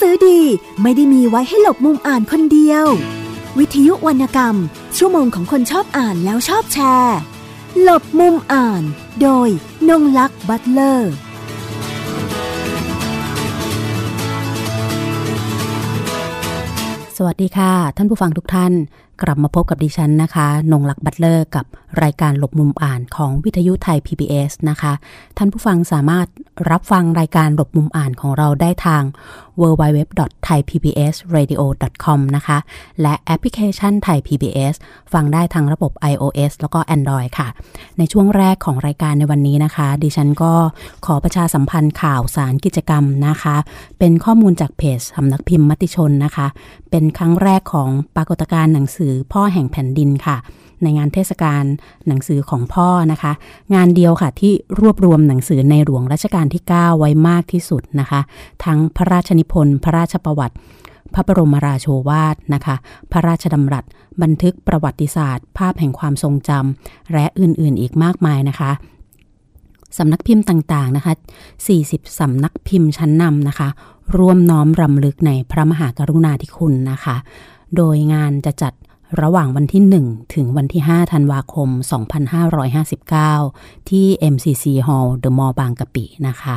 สือดีไม่ได้มีไว้ให้หลบมุมอ่านคนเดียว วิทยุวรรณกรรม ชั่วโมงของคนชอบอ่านแล้วชอบแชร์ หลบมุมอ่าน โดยนงลักษ์บัตเลอร์สวัสดีค่ะ ท่านผู้ฟังทุกท่านกลับมาพบกับดิฉันนะคะ นงลักษ์บัตเลอร์กับรายการหลบมุมอ่านของวิทยุไทย PBS นะคะ ท่านผู้ฟังสามารถรับฟังรายการหลบมุมอ่านของเราได้ทาง www.thaipbsradio.com นะคะ และแอปพลิเคชันไทย PBS ฟังได้ทางระบบ iOS แล้วก็ Android ค่ะ ในช่วงแรกของรายการในวันนี้นะคะ ดิฉันก็ขอประชาสัมพันธ์ข่าวสารกิจกรรมนะคะ เป็นข้อมูลจากเพจสำนักพิมพ์มติชนนะคะ เป็นครั้งแรกของปรากฏการณ์หนังสือพ่อแห่งแผ่นดินค่ะ ในงานเทศกาลหนังสือของพ่อนะคะ งานเดียวค่ะที่รวบรวมหนังสือในหลวงรัชกาลที่ 9 ไว้มากที่สุดนะคะ ทั้งพระราชนิพนธ์พระราชประวัติ พระบรมราโชวาทนะคะ พระราชดำรัส บันทึกประวัติศาสตร์ ภาพแห่งความทรงจำและอื่นๆ อีกมากมายนะคะสำนักพิมพ์ต่างๆนะคะ 40 สำนักพิมพ์ชั้นนำนะคะ ร่วมน้อมรำลึกในพระมหากรุณาธิคุณนะคะ โดยงานจะจัด ระหว่างวันที่ 1 ถึงวันที่ 5 ธันวาคม 2559 ที่ MCC Hall The Mall บางกะปินะคะ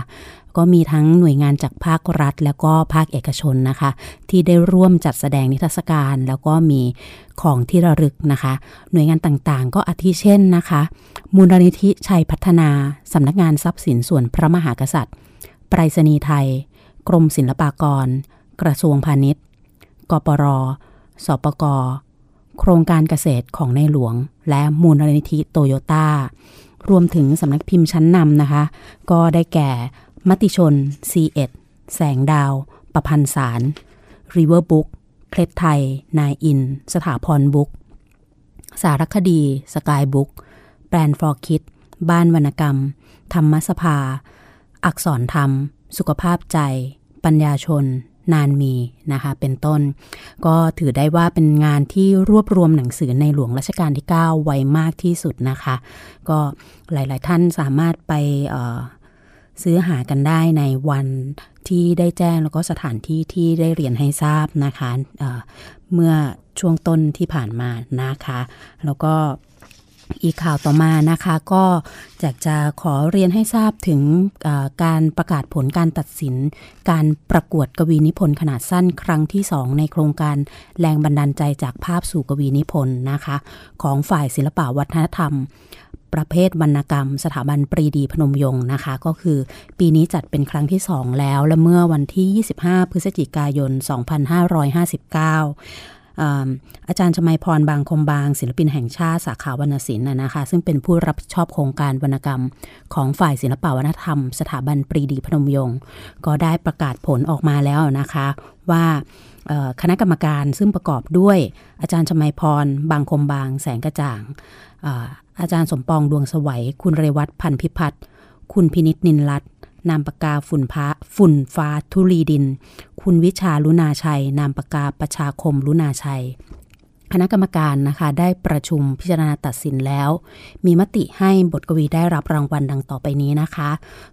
ก็มีทั้งหน่วยงานจากภาครัฐ แล้วก็ภาคเอกชนนะคะ ที่ได้ร่วมจัดแสดงนิทรรศการ แล้วก็มีของที่ระลึกนะคะ หน่วยงานต่างๆ ก็อาทิเช่นนะคะ มูลนิธิชัยพัฒนาสำนักงานทรัพย์สินส่วนพระมหากษัตริย์ไปรษณีย์ไทย กรมศิลปากร กระทรวงพาณิชย์ กปร สปก โครงการเกษตรของในหลวง และมูลนิธิโตโยต้ารวมถึงสำนักพิมพ์ชั้นนำนะคะ ก็ได้แก่มติชน C1 แสงดาว ประพันธ์สาร River Book เคล็ดไทย นายอิน สถาพรบุ๊ก สารคดี สกายบุ๊กแบรนด์ฟอร์คิด บ้านวรรณกรรม ธรรมสภา อักษรธรรม สุขภาพใจ ปัญญาชน นานมีนะคะเป็นต้น ก็ถือได้ว่าเป็นงานที่รวบรวมหนังสือในหลวงรัชกาลที่ 9 ไว้มากที่สุดนะคะ ก็หลาย ๆ ท่านสามารถไปซื้อหากันได้ในวันที่ได้แจ้งแล้วก็สถานที่ที่ได้เรียนให้ทราบนะคะเเมื่อช่วงต้นที่ผ่านมานะคะ แล้วก็ อีกข่าวต่อมานะคะก็อยากจะขอเรียนให้ทราบถึงการประกาศผลการตัดสิน การประกวดกวีนิพนธ์ขนาดสั้นครั้งที่ 2 ในโครงการแรงบันดาลใจจากภาพสู่กวีนิพนธ์นะคะ ของฝ่ายศิลปวัฒนธรรม ประเภทวรรณกรรม สถาบันปรีดีพนมยงค์นะคะ ก็คือปีนี้จัดเป็นครั้งที่ 2 แล้วและเมื่อวันที่ 25 พฤศจิกายน 2559 อาจารย์ชมัยพรบางคมบาง ศิลปินแห่งชาติสาขาวรรณศิลป์นะคะ ซึ่งเป็นผู้รับผิดชอบโครงการวรรณกรรม ของฝ่ายศิลปวัฒนธรรม สถาบันปรีดีพนมยงค์ก็ได้ประกาศผลออกมาแล้วนะคะ ว่าคณะกรรมการซึ่งประกอบด้วยอาจารย์ชมัยพร บางคมบาง แสงกระจ่างอาจารย์สมปองดวงสวัย คุณเรวัตพันพิพัฒน์คุณพินิษนินรัตนนามปากกาฝุ่นพระฝุ่นฟ้าทุลีดิน คุณวิชาลุนาชัย นามปากกาประชาคมลุนาชัย คณะกรรมการนะคะได้ประชุมพิจารณาตัดสินแล้ว มีมติให้บทกวีได้รับรางวัลดังต่อไปนี้นะคะ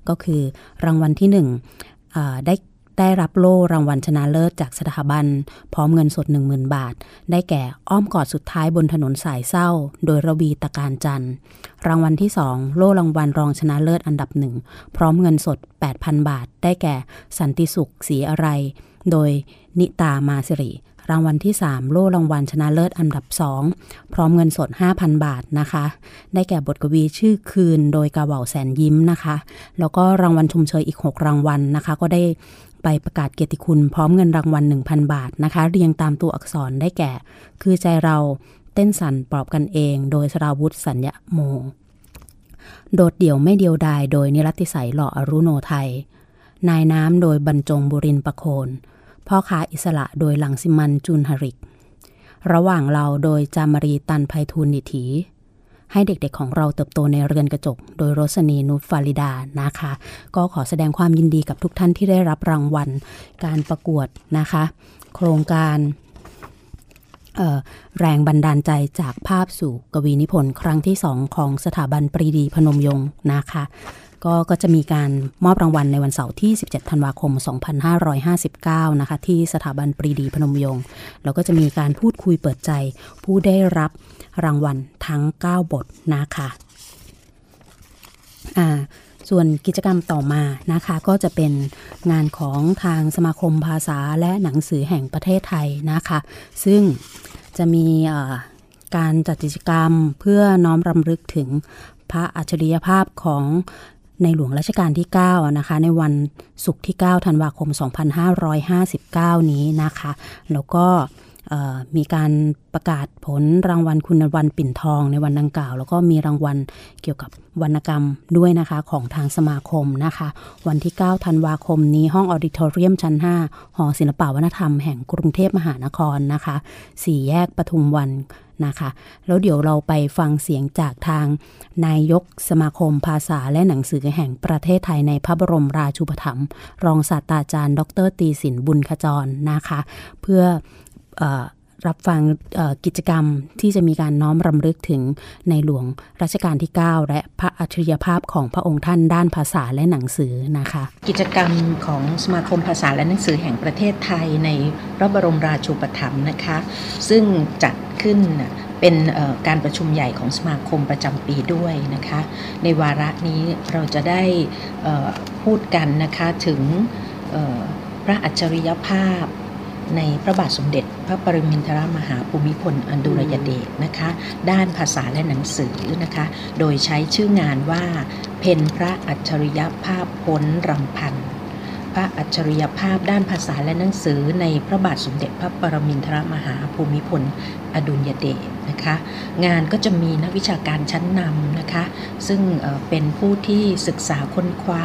ก็คือรางวัลที่หนึ่งได้ ได้รับโล่รางวัลชนะเลิศจากสถาบัน พร้อมเงินสด 10,000 บาท ได้แก่อ้อมกอดสุดท้ายบนถนนสายเศร้า โดยระวีตะการจันทร์ รางวัลที่ 2 โล่รางวัลรองชนะเลิศอันดับหนึ่งพร้อมเงินสด 8,000 บาท ได้แก่สันติสุขสีอะไร โดยนิตามาสิริรางวัลที่ 3 โล่รางวัลชนะเลิศอันดับ 2 พร้อมเงินสด 5,000 บาทนะคะ ได้แก่บทกวีชื่อคืนโดยกาเหว่าแสนยิ้มนะคะ แล้วก็รางวัลชมเชยอีก 6 รางวัลนะคะ ก็ได้ ไปประกาศเกียรติคุณพร้อมเงินรางวัล 1,000 บาทนะคะ เรียงตามตัวอักษรได้แก่ คือใจเราเต้นสั่นปลอบกันเอง โดยสราวุธสัญญาโม โดดเดี่ยวไม่เดียวดาย โดยนิรัติสัยหล่ออรุโนไทย นายน้ำโดยบรรจงบุรินประโคน พ่อค้าอิสระโดยหลังสิมันจุนหริก ระหว่างเราโดยจามรีตันภัยทูนิถี ให้เด็กๆของเราเติบโตในเรือนกระจก โดยโรสนีนุชฟาริดานะคะ ก็ขอแสดงความยินดีกับทุกท่านที่ได้รับรางวัลการประกวดนะคะ โครงการแรงบันดาลใจจากภาพสู่กวีนิพนธ์ครั้งที่สองของสถาบันปรีดีพนมยงค์นะคะ ก็ก็จะมีการมอบรางวัลในวันเสาร์ที่ 17 ธันวาคม 2559 นะคะ ที่สถาบันปรีดีพนมยงค์แล้วก็จะมีการพูดคุยเปิดใจ ผู้ได้รับรางวัลทั้ง 9 บทนะคะอ่าส่วนกิจกรรมต่อมานะคะก็จะเป็นงานของทางสมาคมภาษาและหนังสือแห่งประเทศไทยนะคะ ซึ่งจะมีการจัดกิจกรรมเพื่อน้อมรำลึกถึงพระอัจฉริยภาพของ ในหลวงรัชกาลที่9นะคะในวันศุกร์ที่ 9 ธันวาคม 2559 นี้นะคะ แล้วก็มีการประกาศผลรางวัลคุณวันปิ่นทองในวันดังกล่าว แล้วก็มีรางวัลเกี่ยวกับวรรณกรรมด้วยนะคะของทางสมาคมนะคะ วันที่ 9 ธันวาคมนี้ห้องออดิทอเรียมชั้น 5 หอศิลปวัฒนธรรมแห่งกรุงเทพมหานครนะคะสี่แยกปทุมวัน นะคะ แล้วเดี๋ยวเราไปฟังเสียงจากทางนายกสมาคมภาษาและหนังสือแห่งประเทศไทยในพระบรมราชูปถัมภ์รองศาสตราจารย์ ดรตีสินบุญขจรนะคะ เพื่อ รับฟังกิจกรรมที่จะมีการน้อมรำลึกถึงในหลวงรัชกาลที่ 9 และพระอัจฉริยภาพของพระองค์ท่านด้านภาษาและหนังสือนะคะ กิจกรรมของสมาคมภาษาและหนังสือแห่งประเทศไทยในพระบรมราชูปถัมภ์นะคะ ซึ่งจัดขึ้นเป็นการประชุมใหญ่ของสมาคมประจำปีด้วยนะคะ ในวาระนี้เราจะได้พูดกันนะคะถึงพระอัจฉริยภาพ ในพระบาทสมเด็จ พระปรมินทรมหาภูมิพลอดุลยเดชนะคะ ด้านภาษาและหนังสือนะคะ โดยใช้ชื่องานว่า เพนพระอัจฉริยภาพพ้นรำพันพระอัจฉริยภาพด้านภาษาและหนังสือในพระบาทสมเด็จพระปรมินทรมหาภูมิพล อดุลยเดชนะคะ งานก็จะมีนักวิชาการชั้นนำนะคะ ซึ่งเป็นผู้ที่ศึกษาค้นคว้า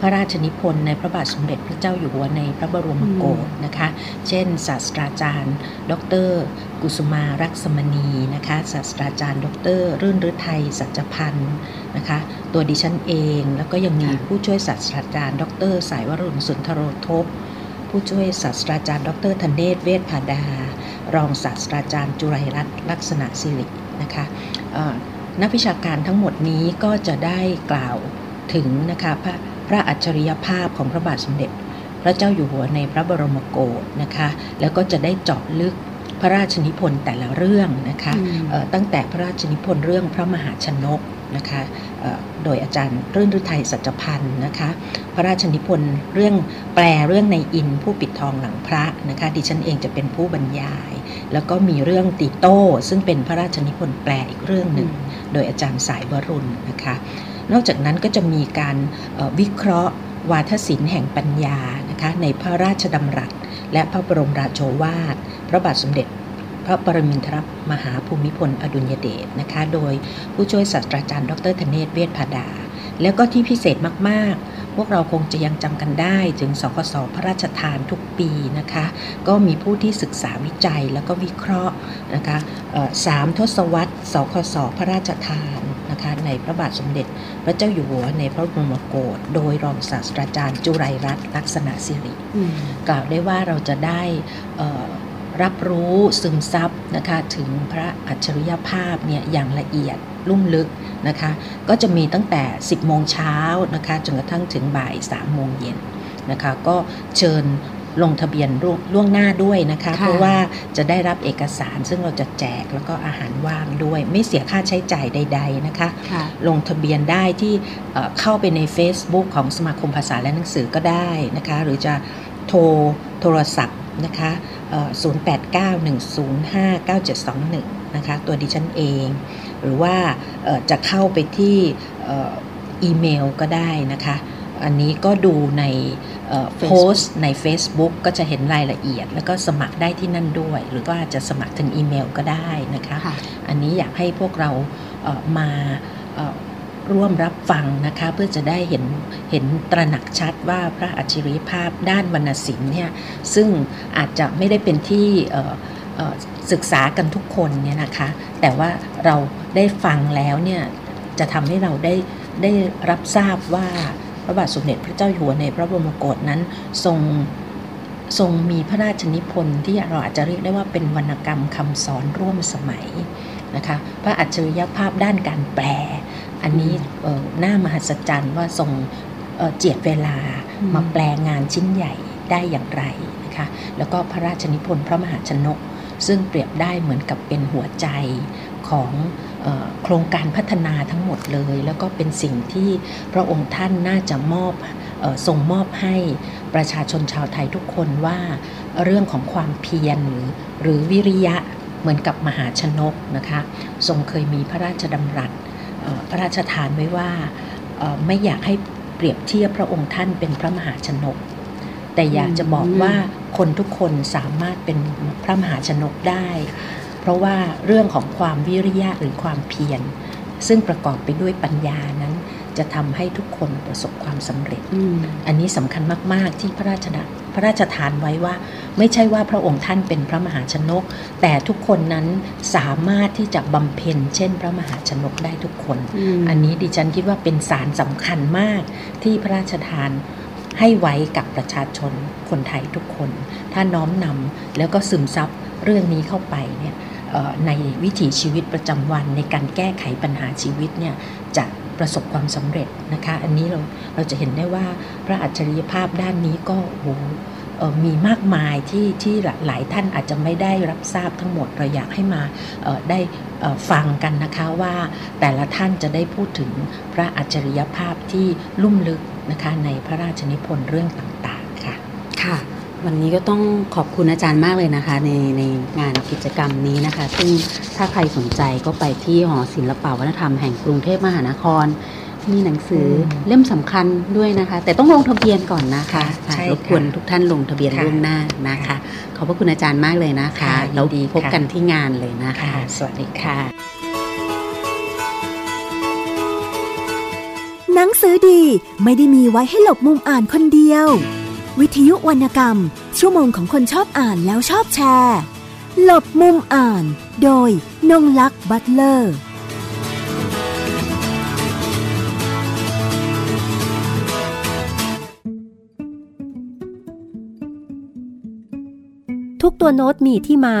พระราชนิพนธ์ในพระบาทสมเด็จพระเจ้าอยู่หัวในพระบรมโกศนะคะ เช่น ศาสตราจารย์ ดร กุสุมารักษมณีนะคะ ศาสตราจารย์ ดร รื่นฤทัยสัจพันธ์นะคะ ตัวดิฉันเอง แล้วก็ยังมีผู้ช่วยศาสตราจารย์ ดร สายวรุณสุนทรทบผู้ช่วยศาสตราจารย์ ดรธเนศเวชผาดา รองศาสตราจารย์จุไรรัตน์ลักษณะสิรินะคะนักวิชาการทั้งหมดนี้ก็จะได้กล่าวถึงนะคะพระพระอัจฉริยภาพของพระบาทสมเด็จ พระเจ้าอยู่หัวในพระบรมโกศนะคะแล้วก็จะได้เจาะลึกพระราชนิพนธ์แต่ละเรื่องนะคะตั้งแต่พระราชนิพนธ์เรื่องพระมหาชนก นะคะโดยอาจารย์รื่นฤทัยสัจพันธ์นะคะพระราชนิพนธ์เรื่องแปลเรื่องในอินผู้ปิดทองหลังพระนะคะดิฉันเองจะเป็นผู้บรรยาย แล้วก็มีเรื่องติโต้ ซึ่งเป็นพระราชนิพนธ์แปลอีกเรื่องหนึ่ง โดยอาจารย์สายวรุณนะคะนอกจากนั้นก็จะมีการวิเคราะห์วาทศิลป์แห่งปัญญานะคะในพระราชดำรัส และพระบรมราโชวาท พระบาทสมเด็จ พระปรมินทรมหาภูมิพลอดุลยเดชนะคะ โดยผู้ช่วยศาสตราจารย์ ดรธเนศเวชพาดา แล้วก็ที่พิเศษมากๆ พวกเราคงจะยังจำกันได้ถึงสคสพระราชทานทุกปีนะคะ ก็มีผู้ที่ศึกษาวิจัยแล้วก็วิเคราะห์นะคะสามทศวรรษสคสพระราชทานนะคะในพระบาทสมเด็จพระเจ้าอยู่หัวในพระบรมโกศโดยรองศาสตราจารย์จุไรรัตน์ลักษณะสิริ กล่าวได้ว่าเราจะได้ รับรู้ซึมซับนะคะถึงพระอัจฉริยภาพเนี่ยอย่างละเอียดลุ่มลึกนะคะก็จะมีตั้งแต่ 10 โมงเช้านะคะจนกระทั่งถึงบ่าย 3 โมงเย็นนะคะก็เชิญลงทะเบียนล่วงหน้าด้วยนะคะเพราะว่าจะได้รับเอกสารซึ่งเราจะแจกแล้วก็อาหารว่างด้วย ไม่เสียค่าใช้จ่ายใด ๆนะคะลงทะเบียนได้ที่เข้าไปใน Facebook ของสมาคมภาษาและหนังสือก็ได้นะคะหรือจะโทรโทรศัพท์ นะคะ0891059721 นะคะ ตัวดิฉันเอง หรือว่าจะเข้าไปที่อีเมลก็ได้นะคะ อันนี้ก็ดูในโพสต์ใน Facebook ก็จะเห็นรายละเอียด แล้วก็สมัครได้ที่นั่นด้วย หรือว่าจะสมัครทางอีเมลก็ได้นะคะคะอันนี้อยากให้พวกเรามา ร่วมรับฟังนะคะเพื่อจะได้เห็นเห็นตระหนักชัดว่าพระอัจฉริยภาพด้านวรรณศิลป์เนี่ยซึ่งอาจจะไม่ได้เป็นที่ศึกษากันทุกคนเนี่ยนะคะแต่ว่าเราได้ฟังแล้วเนี่ยจะทำให้เราได้ได้รับทราบว่าพระบาทสมเด็จพระเจ้าอยู่หัวในพระบรมโกศนั้นทรงทรงมีพระราชนิพนธ์ที่เราอาจจะเรียกได้ว่าเป็นวรรณกรรมคำสอนร่วมสมัยนะคะพระอัจฉริยภาพด้านการแปล อันนี้หน้ามหัศจรรย์ว่าทรงเจียดเวลามาแปลงานชิ้นใหญ่ได้อย่างไรนะคะแล้วก็พระราชนิพนธ์พระมหาชนก ซึ่งเปรียบได้เหมือนกับเป็นหัวใจของโครงการพัฒนาทั้งหมดเลย แล้วก็เป็นสิ่งที่พระองค์ท่านน่าจะมอบส่งมอบให้ประชาชนชาวไทยทุกคนว่าเรื่องของความเพียรหรือหรือวิริยะเหมือนกับมหาชนกนะคะทรงเคยมีพระราชดำรัส พระราชทานไว้ว่าไม่อยากให้เปรียบเทียบพระองค์ท่านเป็นพระมหาชนก แต่อยากจะบอกว่าคนทุกคนสามารถเป็นพระมหาชนกได้ เพราะว่าเรื่องของความวิริยะหรือความเพียรซึ่งประกอบไปด้วยปัญญานั้น จะทำให้ทุกคนประสบความสำเร็จอันนี้สำคัญมาก ๆ ที่พระราช พระราชทานไว้ว่า ไม่ใช่ว่าพระองค์ท่านเป็นพระมหาชนก แต่ทุกคนนั้นสามารถที่จะบำเพ็ญเช่น พระมหาชนกได้ทุกคน อันนี้ดิฉันคิดว่าเป็นสารสำคัญมากที่พระราชทานให้ไว้กับประชาชนคนไทยทุกคน ถ้าน้อมนำแล้วก็ซึมซับเรื่องนี้เข้าไปเนี่ยในวิถีชีวิตประจำวันในการแก้ไขปัญหาชีวิตเนี่ยจะ ประสบความสำเร็จนะคะ อันนี้เราเราจะเห็นได้ว่าพระอัจฉริยภาพด้านนี้ก็โหมีมากมายที่ที่หลายท่านอาจจะไม่ได้รับทราบทั้งหมดเราอยากให้มาได้ฟังกันนะคะว่าแต่ละท่านจะได้พูดถึงพระอัจฉริยภาพที่ลุ่มลึกนะคะในพระราชนิพนธ์เรื่องต่างๆค่ะค่ะ วันนี้ก็ต้องขอบคุณอาจารย์มากเลยนะคะ ในในงานกิจกรรมนี้นะคะ ซึ่งถ้าใครสนใจก็ไปที่หอศิลปวัฒนธรรมแห่งกรุงเทพมหานคร มีหนังสือเล่มสำคัญด้วยนะคะ แต่ต้องลงทะเบียนก่อนนะคะรบกวนทุกท่านลงทะเบียนล่วงหน้านะคะ ขอบพระคุณอาจารย์มากเลยนะคะแล้วพบกันที่งานเลยนะคะ สวัสดีค่ะ หนังสือดีไม่ได้มีไว้ให้หลบมุมอ่านคนเดียว วิทยุวรรณกรรม ชั่วโมงของคนชอบอ่านแล้วชอบแชร์ หลบมุมอ่าน โดยนงลักษ์บัตเลอร์ ทุกตัวโน้ตมีที่มา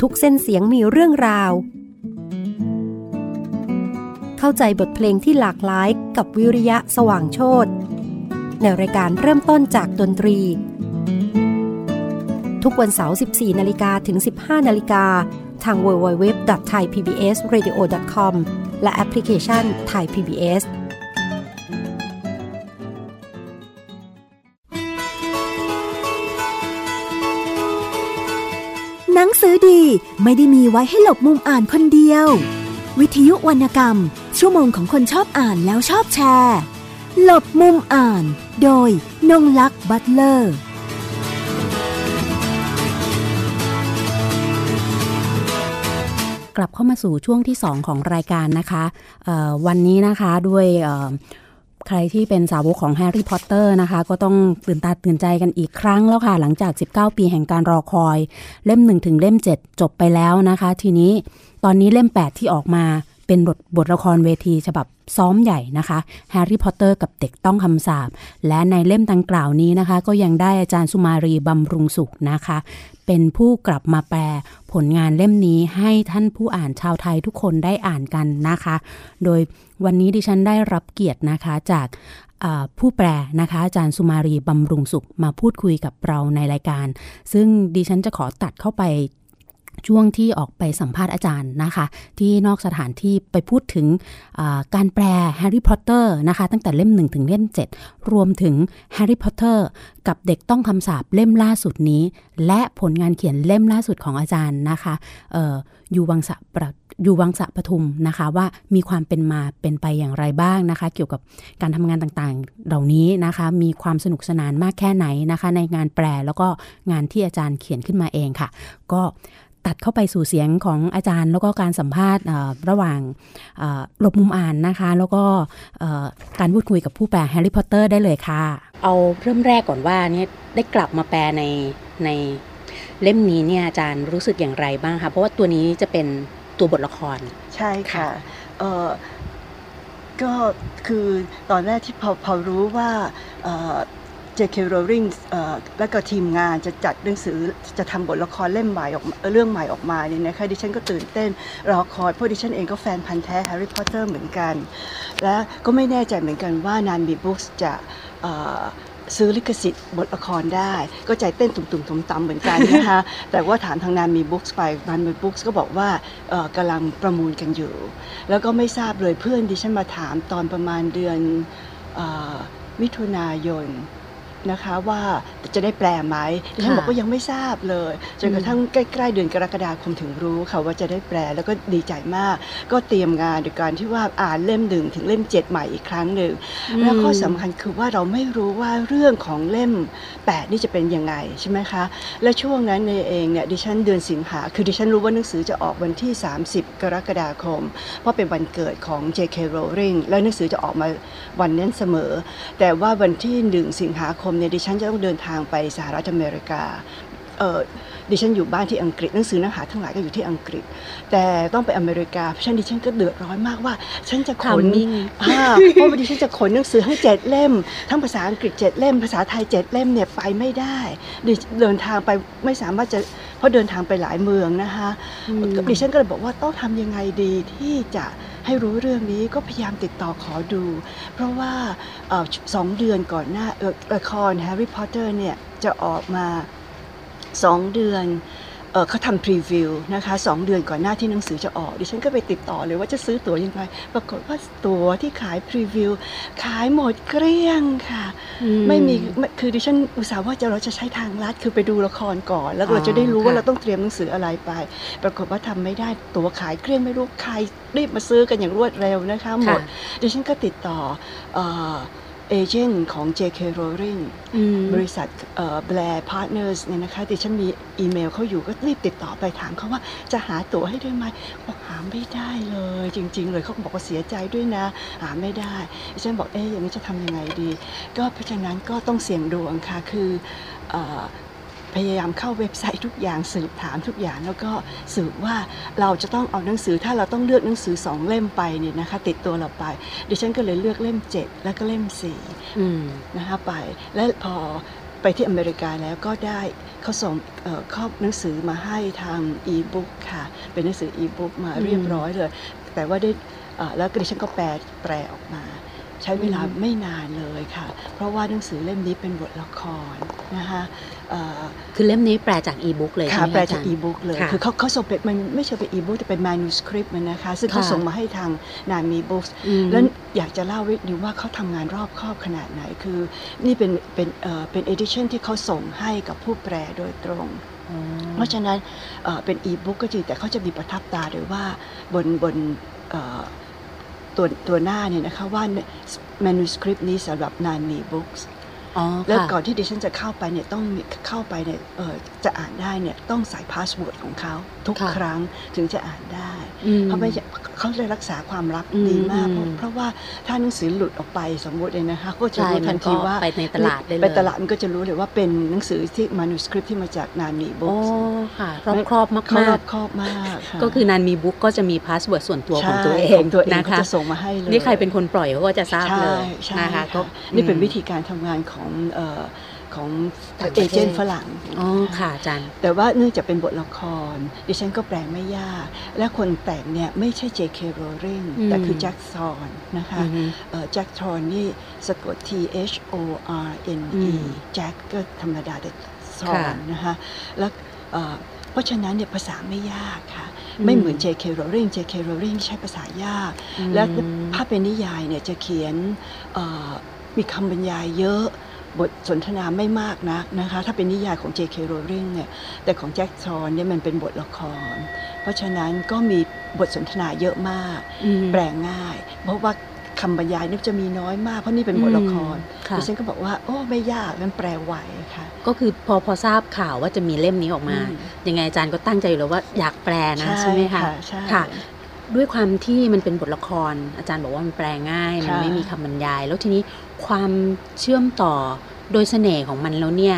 ทุกเส้นเสียงมีเรื่องราว เข้าใจบทเพลงที่หลากหลายกับวิริยะสว่างโชต ในรายการเริ่มต้นจากดนตรี ทุกวันเสาร์ 14 นาฬิกาถึง 15 นาฬิกา ทาง www.thaipbsradio.com และแอปพลิเคชัน Thai PBS หนังสือดีไม่ได้มีไว้ให้หลบมุมอ่านคนเดียว วิทยุวรรณกรรม ชั่วโมงของคนชอบอ่านแล้วชอบแชร์ หลบมุมอ่าน โดยนงลักษณ์บัตเลอร์ กลับเข้ามาสู่ช่วงที่ 2 ของรายการนะคะวันนี้นะคะด้วยใครที่เป็นสาวกของแฮร์รี่พอตเตอร์นะคะ ก็ต้องตื่นตาตื่นใจกันอีกครั้งแล้วค่ะ หลังจาก 19 ปีแห่งการรอคอย เล่ม 1 ถึงเล่ม 7 จบไปแล้วนะคะ ทีนี้ตอนนี้เล่ม 8 ที่ออกมา เป็นบทบทละครเวทีฉบับซ้อมใหญ่นะคะแฮร์รี่พอตเตอร์กับเด็กต้องคำสาบ และในเล่มดังกล่าวนี้นะคะ ก็ยังได้อาจารย์สุมารีบำรุงสุขนะคะ เป็นผู้กลับมาแปลผลงานเล่มนี้ให้ท่านผู้อ่านชาวไทยทุกคนได้อ่านกันนะคะ โดยวันนี้ดิฉันได้รับเกียรตินะคะจากผู้แปลนะคะอาจารย์สุมาลีบำรุงสุขมาพูดคุยกับเราในรายการ ซึ่งดิฉันจะขอตัดเข้าไป ช่วงที่ออกไปสัมภาษณ์อาจารย์นะคะ ที่นอกสถานที่ไปพูดถึงการแปลแฮร์รี่พอตเตอร์นะคะตั้งแต่เล่ม 1 ถึงเล่ม 7 รวมถึงแฮร์รี่พอตเตอร์กับเด็กต้องคำสาปเล่มล่าสุดนี้ และผลงานเขียนเล่มล่าสุดของอาจารย์นะคะอยู่วังสะประอยู่วังสะปทุมนะคะว่ามีความเป็นมาเป็นไปอย่างไรบ้างนะคะ เกี่ยวกับการทำงานต่างๆ เหล่านี้นะคะ มีความสนุกสนานมากแค่ไหนนะคะ ในงานแปลแล้วก็งานที่อาจารย์เขียนขึ้นมาเองค่ะ ก็ ตัดเข้าไปสู่เสียงของอาจารย์ แล้วก็การสัมภาษณ์ระหว่างหลบมุมอ่านนะคะ แล้วก็การพูดคุยกับผู้แปลแฮร์รี่พอตเตอร์ได้เลยค่ะ เอาเริ่มแรกก่อนว่าเนี่ยได้กลับมาแปลในในเล่มนี้เนี่ยอาจารย์รู้สึกอย่างไรบ้างคะเพราะว่าตัวนี้จะเป็นตัวบทละคร ใช่ค่ะเออก็คือตอนแรกที่พอพอรู้ว่าจะ J.K. Rowling และก็ทีมงานจะจัดหนังสือจะทำบทละครเล่มใหม่ออกมาเรื่องใหม่ออกมาเนี่ยนะคะดิฉันก็ตื่นเต้นรอคอยเพราะดิฉันเองก็แฟนพันธ์แท้แฮร์รี่พอตเตอร์เหมือนกัน และก็ไม่แน่ใจเหมือนกันว่านานบีบุ๊กจะซื้อลิขสิทธิ์บทละครได้ ก็ใจเต้นตุ่มๆตุ่มตำเหมือนกันนะคะแต่ว่าถามทางนานมีบุ๊กไปนานมีบุ๊กก็บอกว่าเอ่อกำลังประมูลกันอยู่ แล้วก็ไม่ทราบเลยเพื่อนดิฉันมาถามตอนประมาณเดือนมิถุนายน นะคะว่าจะได้แปลไหมดิฉันค่ะบอกว่ายังไม่ทราบเลยจนกระทั่งใกล้ๆเดือนกรกฎาคมถึงรู้ค่ะว่าจะได้แปลแล้วก็ดีใจมาก ก็เตรียมงานโดยการที่ว่าอ่านเล่มหนึ่งถึงเล่มเจ็ดใหม่อีกครั้งหนึ่งแล้วข้อสำคัญคือว่าเราไม่รู้ว่าเรื่องของเล่ม8นี่จะเป็นยังไงใช่ไหมคะและช่วงนั้นเองเนี่ยดิฉันเดือนสิงหาคือดิฉันรู้ว่าหนังสือจะออกวันที่ 30 กรกฎาคม เพราะเป็นวันเกิดของ J.K. Rowling แล้วหนังสือจะออกมาวันนั้นเสมอ แต่ว่าวันที่ 1 สิงหาคมเนี่ยดิฉันจะต้องเดินทางไปสหรัฐอเมริกาเออดิฉันอยู่บ้านที่อังกฤษหนังสือเนื้อหาทั้งหลายก็อยู่ที่อังกฤษ แต่ต้องไปอเมริกาเพราะฉะนั้นดิฉันก็เดือดร้อนมากว่า ฉันจะขน Timing อ่าเพราะว่าดิฉันจะขนหนังสือทั้งเจ็ดเล่ม ทั้งภาษาอังกฤษเจ็ดเล่ม ภาษาไทยเจ็ดเล่มเนี่ยไปไม่ได้ดิเดินทางไปไม่สามารถจะเพราะเดินทางไปหลายเมืองนะคะอืมดิฉันก็เลยบอกว่าต้องทำยังไงดีที่จะ ให้รู้เรื่องนี้ก็พยายามติดต่อขอดู เพราะว่าสองเดือนก่อนหน้าละครแฮร์รี่พอตเตอร์เนี่ยจะออกมาสองเดือน เอ่อเขาทำพรีวิวนะคะสองเดือนก่อนหน้าที่หนังสือจะออก ดิฉันก็ไปติดต่อเลยว่าจะซื้อตั๋วยังไงปรากฏว่าตั๋วที่ขาย preview ขายหมดเกลี้ยงค่ะอืไม่มีไม่คือดิฉันอุตส่าห์ว่าจะเราจะใช้ทางลัดคือไปดูละครก่อน แล้วอ๋อเราจะได้รู้ว่าค่ะเราต้องเตรียมหนังสืออะไรไป ปรากฏว่าทำไม่ได้ตั๋วขายเกลี้ยงไม่รู้ใครรีบมาซื้อกันอย่างรวดเร็วนะคะหมดดิฉันก็ติดต่อ เอ่อ agent ของ J.K. Rowling อืมบริษัท Blair Partners เนี่ยนะคะดิฉันมีอีเมลเขาอยู่ก็รีบติดต่อไปถามเขาว่าจะหาตั๋วให้ด้วยไหมบอกหาไม่ได้เลย จริง ๆ เลยเขาก็บอกว่าเสียใจด้วยนะ หาไม่ได้ดิฉันบอกเอ๊ะอย่างนี้จะทำยังไงดี ก็เพราะฉะนั้นก็ต้องเสี่ยงดวงค่ะคือเออ พยายามเข้าเว็บไซต์ทุกอย่างสืบถามทุกอย่างแล้วก็สืบว่าเราจะต้องเอาหนังสือถ้าเราต้องเลือกหนังสือสองเล่มไปเนี่ยนะคะติดตัวเราไปดิฉันก็เลยเลือกเล่ม 7 แล้วก็เล่ม4อืมนะคะไปและพอไปที่อเมริกาแล้วก็ได้เขาส่งเอ่อข้อหนังสือมาให้ทางอีบุ๊กค่ะ เป็นหนังสืออีบุ๊กมาเรียบร้อยเลย แต่ว่าได้แล้วดิฉันก็แปลแปลออกมา ใช้เวลาไม่นานเลยค่ะ เพราะว่าหนังสือเล่มนี้เป็นบทละครนะคะ คือเล่มนี้แปลจากอีบุ๊กเลยใช่ค่ะไหมแปลอาจาจากรย์อีบุ๊กเลยค่ะคือเขาเขาส่งเป็นมันไม่ใช่เป็นอีบุ๊กแต่เป็น manuscript มันนะคะ ซึ่งเขาค่ะส่งมาให้ทางนามีบุ๊กอืมแล้วอยากจะเล่าให้ดูว่าเขาทำงานรอบคอบขนาดไหน คือนี่เป็นเป็นเอ่อเป็น edition ที่เขาส่งให้กับผู้แปลโดยตรงอ๋อเพราะฉะนั้นเอ่อเป็นอีบุ๊กก็จริงแต่เขาจะมีประทับตาเลยว่าบนบนเอ่อตัวตัวหน้าเนี่ยนะคะว่า manuscript นี้สำหรับนานมีบุ๊คส์อ๋อ แล้วค่ะก่อนที่ดิฉันจะเข้าไปเนี่ยต้องมีเข้าไปเนี่ยเอ่อจะอ่านได้เนี่ยต้องใส่ password ของเขาทุกค่ะครั้งถึงจะอ่านได้อืมเขาไม่เขาเลยรักษาความลับอืมดีมากเพราะอืมเพราะว่าถ้าหนังสือหลุดออกไปสมมติเลยนะคะก็จะใช่รู้ทันทีมันก็ว่าไปในตลาดได้เลยไปตลาดมันก็จะรู้เลยว่าเป็นหนังสือที่มานูสคริปที่มาจากนานีบุ๊อ๋อกค่ะรอบครอบมากเขารมาอกบครอบมากะก็คือนานมีบุ๊กก็จะมีพาสเวิร์ดส่วนตัวของตัวเอใช่งของตัวเองนะเขาคะจะส่งมาให้เลยนี่ใครเป็นคนปล่อยเขาก็จะทราบใช่เลยใช่นะคะค่ะก็นี่เป็นอืมวิธีการทำงานของเอ่อของต่างปเอระเทศเจนต์ฝรั่งอ๋อค่ะอาจารย์ แต่ว่าเนื่องจากเป็นบทละคร ดิฉันก็แปลไม่ยาก และคนแต่งเนี่ยไม่ใช่ J.K. Rowling อืมแต่คือแจ็คซอนนะคะอือฮึแจ็คทรอนนี่สะกด T H O R N อื E มแจ็คก็ธรรมดาแต่ซอค่ะนนะคะแล้วเอ่อเพราะฉะนั้นเนี่ยภาษาไม่ยากค่ะอืมไม่เหมือน J.K. Rowling J.K. Rowling ใช้ภาษายากอืมและถ้าเป็นนิยายเนี่ยจะเขียนเอ่อมีคำบรรยายเยอะ บทสนทนาไม่มากนักนะคะ ถ้าเป็นนิยายของ J.K. Rowling เนี่ย แต่ของแจ็คทรอนเนี่ยมันเป็นบทละคร เพราะฉะนั้นก็มีบทสนทนาเยอะมากอืมแปลง่าย เพราะว่าคำบรรยายนี่จะมีน้อยมากเพราะนี่เป็นบทละครอืมค่ะดิฉันก็บอกว่า โอ้ไม่ยากงั้นแปลไวค่ะ ก็คือพอพอทราบข่าวว่าจะมีเล่มนี้ออกมาอืมยังไงอาจารย์ก็ตั้งใจอยู่แล้วว่าอยากแปลนะใช่ไหมคะใช่ค่ะ ด้วยความที่มันเป็นบทละคร อาจารย์บอกว่ามันแปลง่ายมันค่ะไม่มีคำบรรยาย แล้วทีนี้ความเชื่อมต่อโดยเสน่ห์ของมันแล้วเนี่ย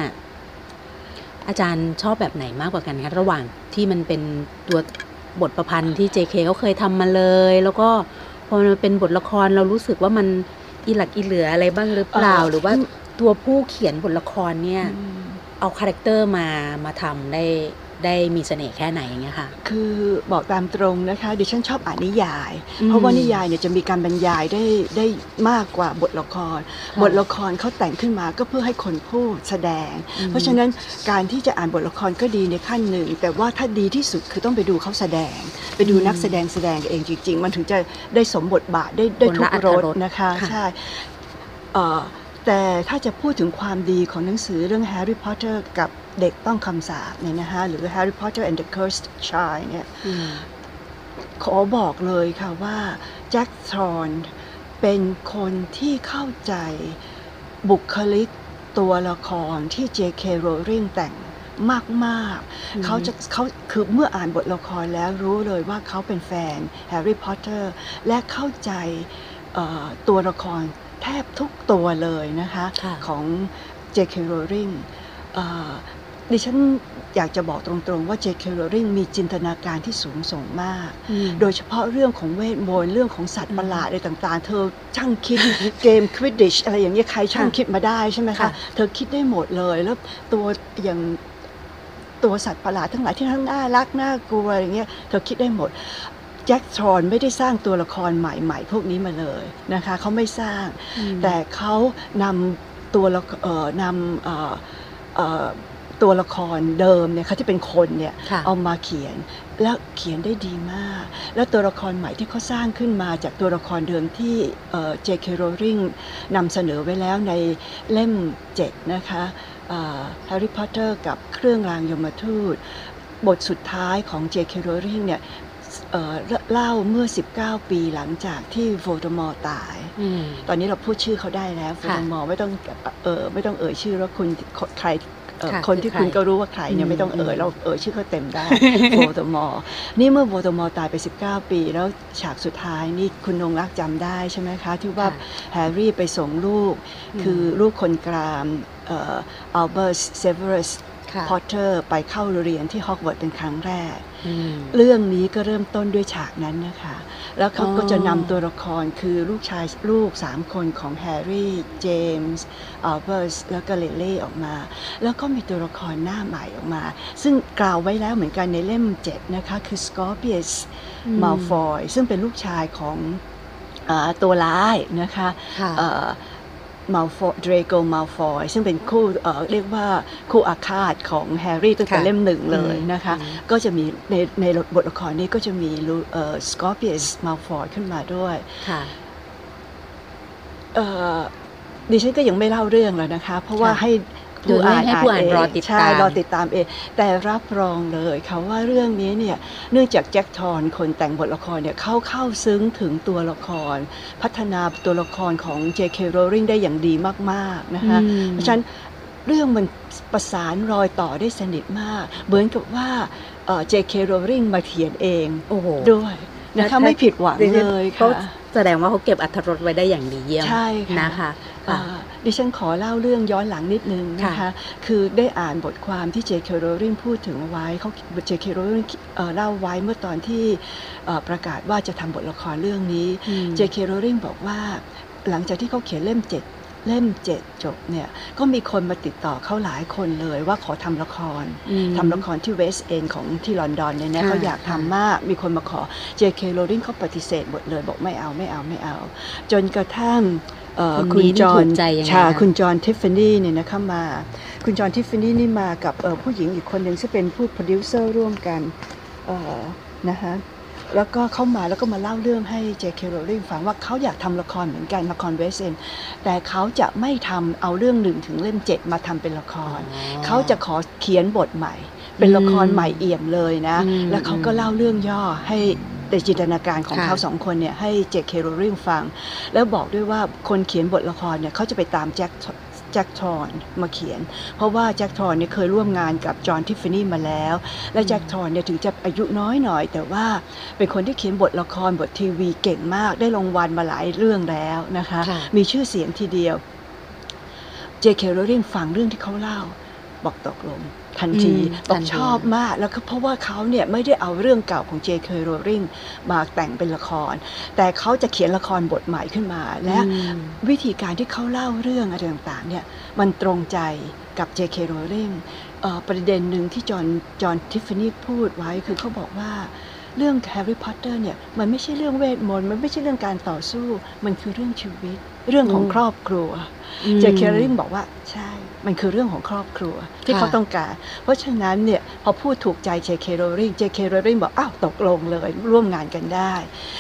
อาจารย์ชอบแบบไหนมากกว่ากันคะระหว่างที่มันเป็นตัวบทประพันธ์ที่ JK เขาเคยทำมาเลย แล้วก็พอมันเป็นบทละครเรารู้สึกว่ามันอีหลักอีเหลื่ออะไรบ้างหรือเปล่า หรือว่าตัวผู้เขียนบทละครเนี่ยอืมเอา character มามาทำได้ ได้มีเสน่ห์แค่ไหนอย่างเงี้ยค่ะ คือบอกตามตรงนะคะดิฉันชอบอ่านนิยายอืมเพราะว่านิยายเนี่ยจะมีการบรรยายได้ได้มากกว่าบทละครค่ะบทละครเขาแต่งขึ้นมาก็เพื่อให้คนพูดแสดงอืมเพราะฉะนั้นการที่จะอ่านบทละครก็ดีในขั้นหนึ่ง แต่ว่าถ้าดีที่สุดคือต้องไปดูเขาแสดง ไปดูนักแสดงแสดงเองจริง ๆ มันถึงจะได้สมบทบาทได้ได้ทุกรสนะคะค่ะใช่เอ่อ แต่ถ้าจะพูดถึงความดีของหนังสือเรื่อง Harry Potter กับเด็กต้องคำสาปเนี่ยนะคะหรือ Harry Potter and the Cursed Child เนี่ยอืมขอบอกเลยค่ะว่าแจ็คธอร์นเป็นคนที่เข้าใจบุคลิกตัวละครที่ J.K. Rowling แต่งมากอืมๆเขาจะเขาคือเมื่ออ่านบทละครแล้วรู้เลยว่าเขาเป็นแฟนแฮร์รี่พอตเตอร์และเข้าใจเอ่อตัวละคร แทบทุกตัวเลยนะคะค่ะของ J.K. Rowling เอ่อดิฉันอยากจะบอกตรงๆว่า J.K. Rowling มีจินตนาการที่สูงส่งมากอืมโดยเฉพาะเรื่องของเวทมนต์เรื่องของสัตว์ประหลาดอะไรต่างๆ เธอช่างคิดเกมควิดดิชอะไรอย่างเงี้ยใครช่างค่ะคิดมาได้ใช่ไหมคะค่ะเธอคิดได้หมดเลย แล้วตัวอย่างตัวสัตว์ประหลาดทั้งหลายที่ทั้งน่ารักน่ากลัวอะไรเงี้ยเธอคิดได้หมด แจ็คทรอนไม่ได้สร้างตัวละครใหม่ๆ พวกนี้มาเลยนะคะเขาไม่สร้างอืมแต่เขานำตัวละเอ่อนำเอ่อเอ่อตัวละครเดิมเนี่ยเขาที่เป็นคนเนี่ยค่ะเอามาเขียนแล้วเขียนได้ดีมาก แล้วตัวละครใหม่ที่เขาสร้างขึ้นมาจากตัวละครเดิมที่เอ่อ J.K. Rowling นำเสนอไว้แล้วในเล่ม7นะคะแฮร์รี่พอตเตอร์กับเครื่องรางยมทูต บทสุดท้ายของ J.K. Rowling เนี่ยเอ่อ เล่าเมื่อ 19 ปีหลังจากที่โวลเดอมอร์ตายอืมตอนนี้เราพูดชื่อเขาได้แล้วโวลค่ะเดอมอร์ไม่ต้องเออไม่ต้องเอ่ยชื่อแล้วคุณใครเอ่อค่ะคนที่คือใครคุณก็รู้ว่าใครเนี่ยอืมไม่ต้องเอ่ยอืมเราเอ่ยชื่อเขาเต็มได้โวลเดอมอร์นี่เมื่อโวลเดอมอร์ตายไป 19 ปี แล้วฉากสุดท้ายนี่คุณนงลักษณ์จำได้ใช่ไหมคะ ที่ว่าค่ะแฮร์รี่ไปส่งลูกอืมคือลูกคนกลางอัลเบิร์ตเซเวอรัสค่ะ พอตเตอร์ไปเข้าเรียนที่ฮอกวอตส์เป็นครั้งแรกอืมเรื่องนี้ก็เริ่มต้นด้วยฉากนั้นนะคะ แล้วเขาก็อ๋อจะนำตัวละครคือลูกชายลูกสามคนของแฮร์รี่ เจมส์อัลเบิร์ตแล้วก็ลิลี่ออกมา แล้วก็มีตัวละครหน้าใหม่ออกมา ซึ่งกล่าวไว้แล้วเหมือนกันในเล่ม7นะคะคือสกอร์เปียสอืมมาลฟอยซึ่งเป็นลูกชายของอาตัวร้ายนะคะค่ะ มาลฟอยเดรโกมาลฟอยซึ่งเป็นคู่เอ่อเรียกว่าคู่อาฆาตของแฮร์รี่ตั้งแต่ค่ะเล่มหนึ่งเลยนะคะอืมก็จะมีในในบทละครนี้ก็จะมีลูเอ่อสกอร์เปียสมาลฟอยขึ้นมาด้วยค่ะเอ่อดิฉันก็ยังไม่เล่าเรื่องแล้วนะคะ เพราะว่าค่ะให้ เดี๋ยวให้ให้ผู้อ่านเงรอติดตามใช่รอติดตามเอง แต่รับรองเลยค่ะว่าเรื่องนี้เนี่ยเนื่องจากแจ็คทอนคนแต่งบทละครเนี่ยเข้าเข้าซึ้งถึงตัวละคร พัฒนาตัวละครของ J.K. Rowling ได้อย่างดีมากๆนะคะอืมเพราะฉะนั้นเรื่องมันประสานรอยต่อได้สนิทมาก เหมือนกับว่าเอ่อ J.K. Rowling มาเขียนเองโอ้โหด้วย นะคะไม่ผิดหวังเลยเขาค่ะแสดงว่าเขาเก็บอัธรสไว้ได้อย่างดีเยี่ยมใช่ค่ะนะคะอ่าดิฉันขอเล่าเรื่องย้อนหลังนิดนึงนะคะค่ะคือได้อ่านบทความที่ J.K. Rowling พูดถึงเอาไว้เขา J.K. Rowling เอ่อเล่าไว้เมื่อตอนที่เอ่อประกาศว่าจะทำบทละครเรื่องนี้อืม J.K. Rowling บอกว่าหลังจากที่เขาเขียนเล่มเจ็ด เล่มเจ็ดจบเนี่ยก็มีคนมาติดต่อเขาหลายคนเลยว่าขอทำละครอืมทำละครที่เวสต์เอนด์ของที่ลอนดอนเนี่ยนะค่ะเขาอยากทำมากมีคนมาขอ J.K. Rowling เขาปฏิเสธหมดเลยบอกไม่เอาไม่เอาไม่เอา จนกระทั่งเอ่อคนคุณนี้จอห์นถูกใจยังไงคะค่ะคุณจอห์นทิฟฟานี่เนี่ยนะคะมา คุณจอห์นทิฟฟานี่นี่มากับเอ่อผู้หญิงอีกคนหนึ่งซึ่งเป็นผู้โปรดิวเซอร์ร่วมกันเอ่อนะคะ แล้วก็เข้ามาแล้วก็มาเล่าเรื่องให้ J.K. Rowling ฟังว่าเขาอยากทำละครเหมือนกันละครเวสเอนแต่เขาจะไม่ทำเอาเรื่องหนึ่งถึงเล่มเจ็ดมาทำเป็นละคร เขาจะขอเขียนบทใหม่ เป็นละครใหม่เอี่ยมเลยนะอืมแล้วเขาก็เล่าเรื่องย่อให้ในจินตนาการของค่ะเขาสองคนเนี่ยให้เจคเคโรลิงฟัง แล้วบอกด้วยว่าคนเขียนบทละครเนี่ยเขาจะไปตามแจ็ค แจ็คทอนมาเขียน เพราะว่าแจ็คทอนเนี่ยเคยร่วมงานกับจอห์นทิฟฟานี่มาแล้ว และแจ็คทอนเนี่ยถึงจะอายุน้อยหน่อย แต่ว่าเป็นคนที่เขียนบทละครบททีวีเก่งมากได้รางวัลมาหลายเรื่องแล้วนะคะค่ะมีชื่อเสียงทีเดียว J.K. Rowling ฟังเรื่องที่เขาเล่าบอกตกลง ทันทีอืมบอกทันทีชอบมากแล้วก็เพราะว่าเขาเนี่ยไม่ได้เอาเรื่องเก่าของ J.K. Rowling มาแต่งเป็นละคร แต่เขาจะเขียนละครบทใหม่ขึ้นมา และอืมวิธีการที่เขาเล่าเรื่องอะไรต่างๆเนี่ยมันตรงใจกับ J.K. Rowling เอ่อประเด็นหนึ่งที่จอห์นจอห์นทิฟฟานี่พูดไว้คือเขาบอกว่าเรื่องแฮร์รี่พอตเตอร์เนี่ยมันไม่ใช่เรื่องเวทมนต์มันไม่ใช่เรื่องการต่อสู้ มันคือเรื่องชีวิต เรื่องของอืมครอบครัวอืม J.K. Rowling บอกว่าใช่ มันคือเรื่องของครอบครัวที่ค่ะเขาต้องการ เพราะฉะนั้นเนี่ยพอพูดถูกใจ J.K. Rowling J.K. Rowling บอกอ้าวตกลงเลยร่วมงานกันได้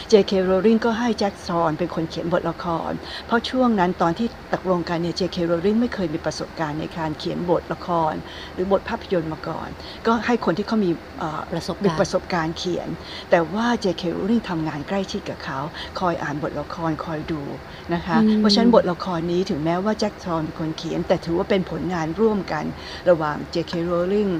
J.K. Rowling ก็ให้แจ็คธอร์นเป็นคนเขียนบทละคร เพราะช่วงนั้นตอนที่ตกลงกันเนี่ยเจคเคโรลิงไม่เคยมีประสบการณ์ในการเขียนบทละคร หรือบทภาพยนตร์มาก่อน ก็ให้คนที่เขามีเอ่อประสบมีการประณ์สบการณ์เขียน แต่ว่าเจคเคโรลิงทำงานใกล้ชิดกับเขา คอยอ่านบทละครคอยดูนะคะอืมเพราะฉะนั้นบทละครนี้ถึงแม้ว่าแจ็คซอนเป็นคนเขียน แต่ถือว่าเป็นผลงานร่วมกันระหว่าง J.K. Rowling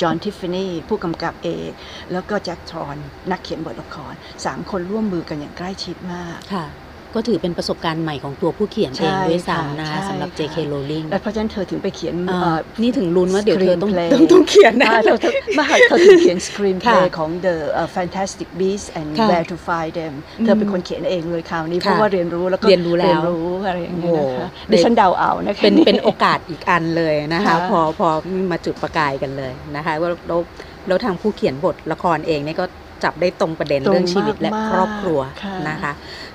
จอห์นทิฟฟานีผู้กำกับเอกแล้วก็แจ็คทรอนนักเขียนบทละครสามคนร่วมมือกันอย่างใกล้ชิดมากค่ะ ก็ถือเป็นประสบการณ์ใหม่ของตัวผู้เขียนเองด้วยซ้ำนะคะใช่ค่ะสำหรับใช่ J.K. Rowling และเพราะฉะนั้นเธอถึงไปเขียนอ่าเอ่อนี่ถึงลุ้นว่าเดี๋ยวเธอต้อง screenplay ต้องต้องเขียนนะอ่าเธอเธอไมาเธอถึงเขียน screenplay ค่ะของ The uh, Fantastic Beasts and ค่ะ Where to Find Them เธอเป็นคนเขียนเองเลยคราวนี้เพค่ะราะว่าเรียนรู้แล้วก็เรียนรู้แล้วรู้อะไรอย่างเงี้ยนะคะโอ้โหดิฉันเดาเอานะคะเป็นเป็นโอกาสอีกอันเลยนะคะค่ะพอพอมาจุดประกายกันเลยนะคะว่าแล้วแล้วทางผู้เขียนบทละครเองเนี่ยก็ จับได้ตรงประเด็นตรงเรื่องชีวิตและมากๆครอบครัวค่ะนะคะ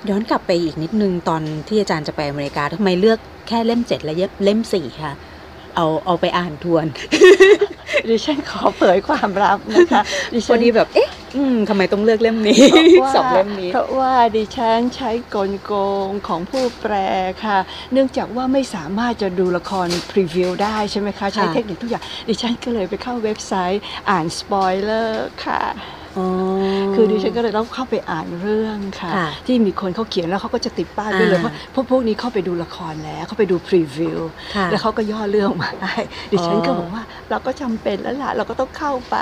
ย้อนกลับไปอีกนิดนึงตอนที่อาจารย์จะไปอเมริกาทำไมเลือกแค่เล่มเจ็ดและเล่มสี่คะเอาเอาไปอ่านทวน ดิฉันขอเผยความลับนะคะดิพฉัอนดีแบบเอ๊ะอืมทำไมต้องเลือกเล่มนี้พราะว่าสองเล่มนี้เพราะว่าดิฉันใช้กลโกงของผู้แปลค่ะ เนื่องจากว่าไม่สามารถจะดูละคร preview ได้ใช่ไหมคะ ใช้เทคนิคทุกอย่าง ดิฉันก็เลยไปเข้าเว็บไซต์อ่านสปอยเลอร์ค่ะอ๋อ คือดิฉันก็เลยต้องเข้าไปอ่านเรื่องค่ะค่ะ ที่มีคนเขาเขียนแล้วเขาก็จะติดป้ายด้วยเลยอ่าว่าพวกพวกนี้เข้าไปดูละครแล้วเขาไปดู preview ค่ะแล้วเขาก็ย่อเรื่องมาให้ดิฉันก็อ๋อบอกว่าเราก็จำเป็นแล้วล่ะเราก็ต้องเข้าไป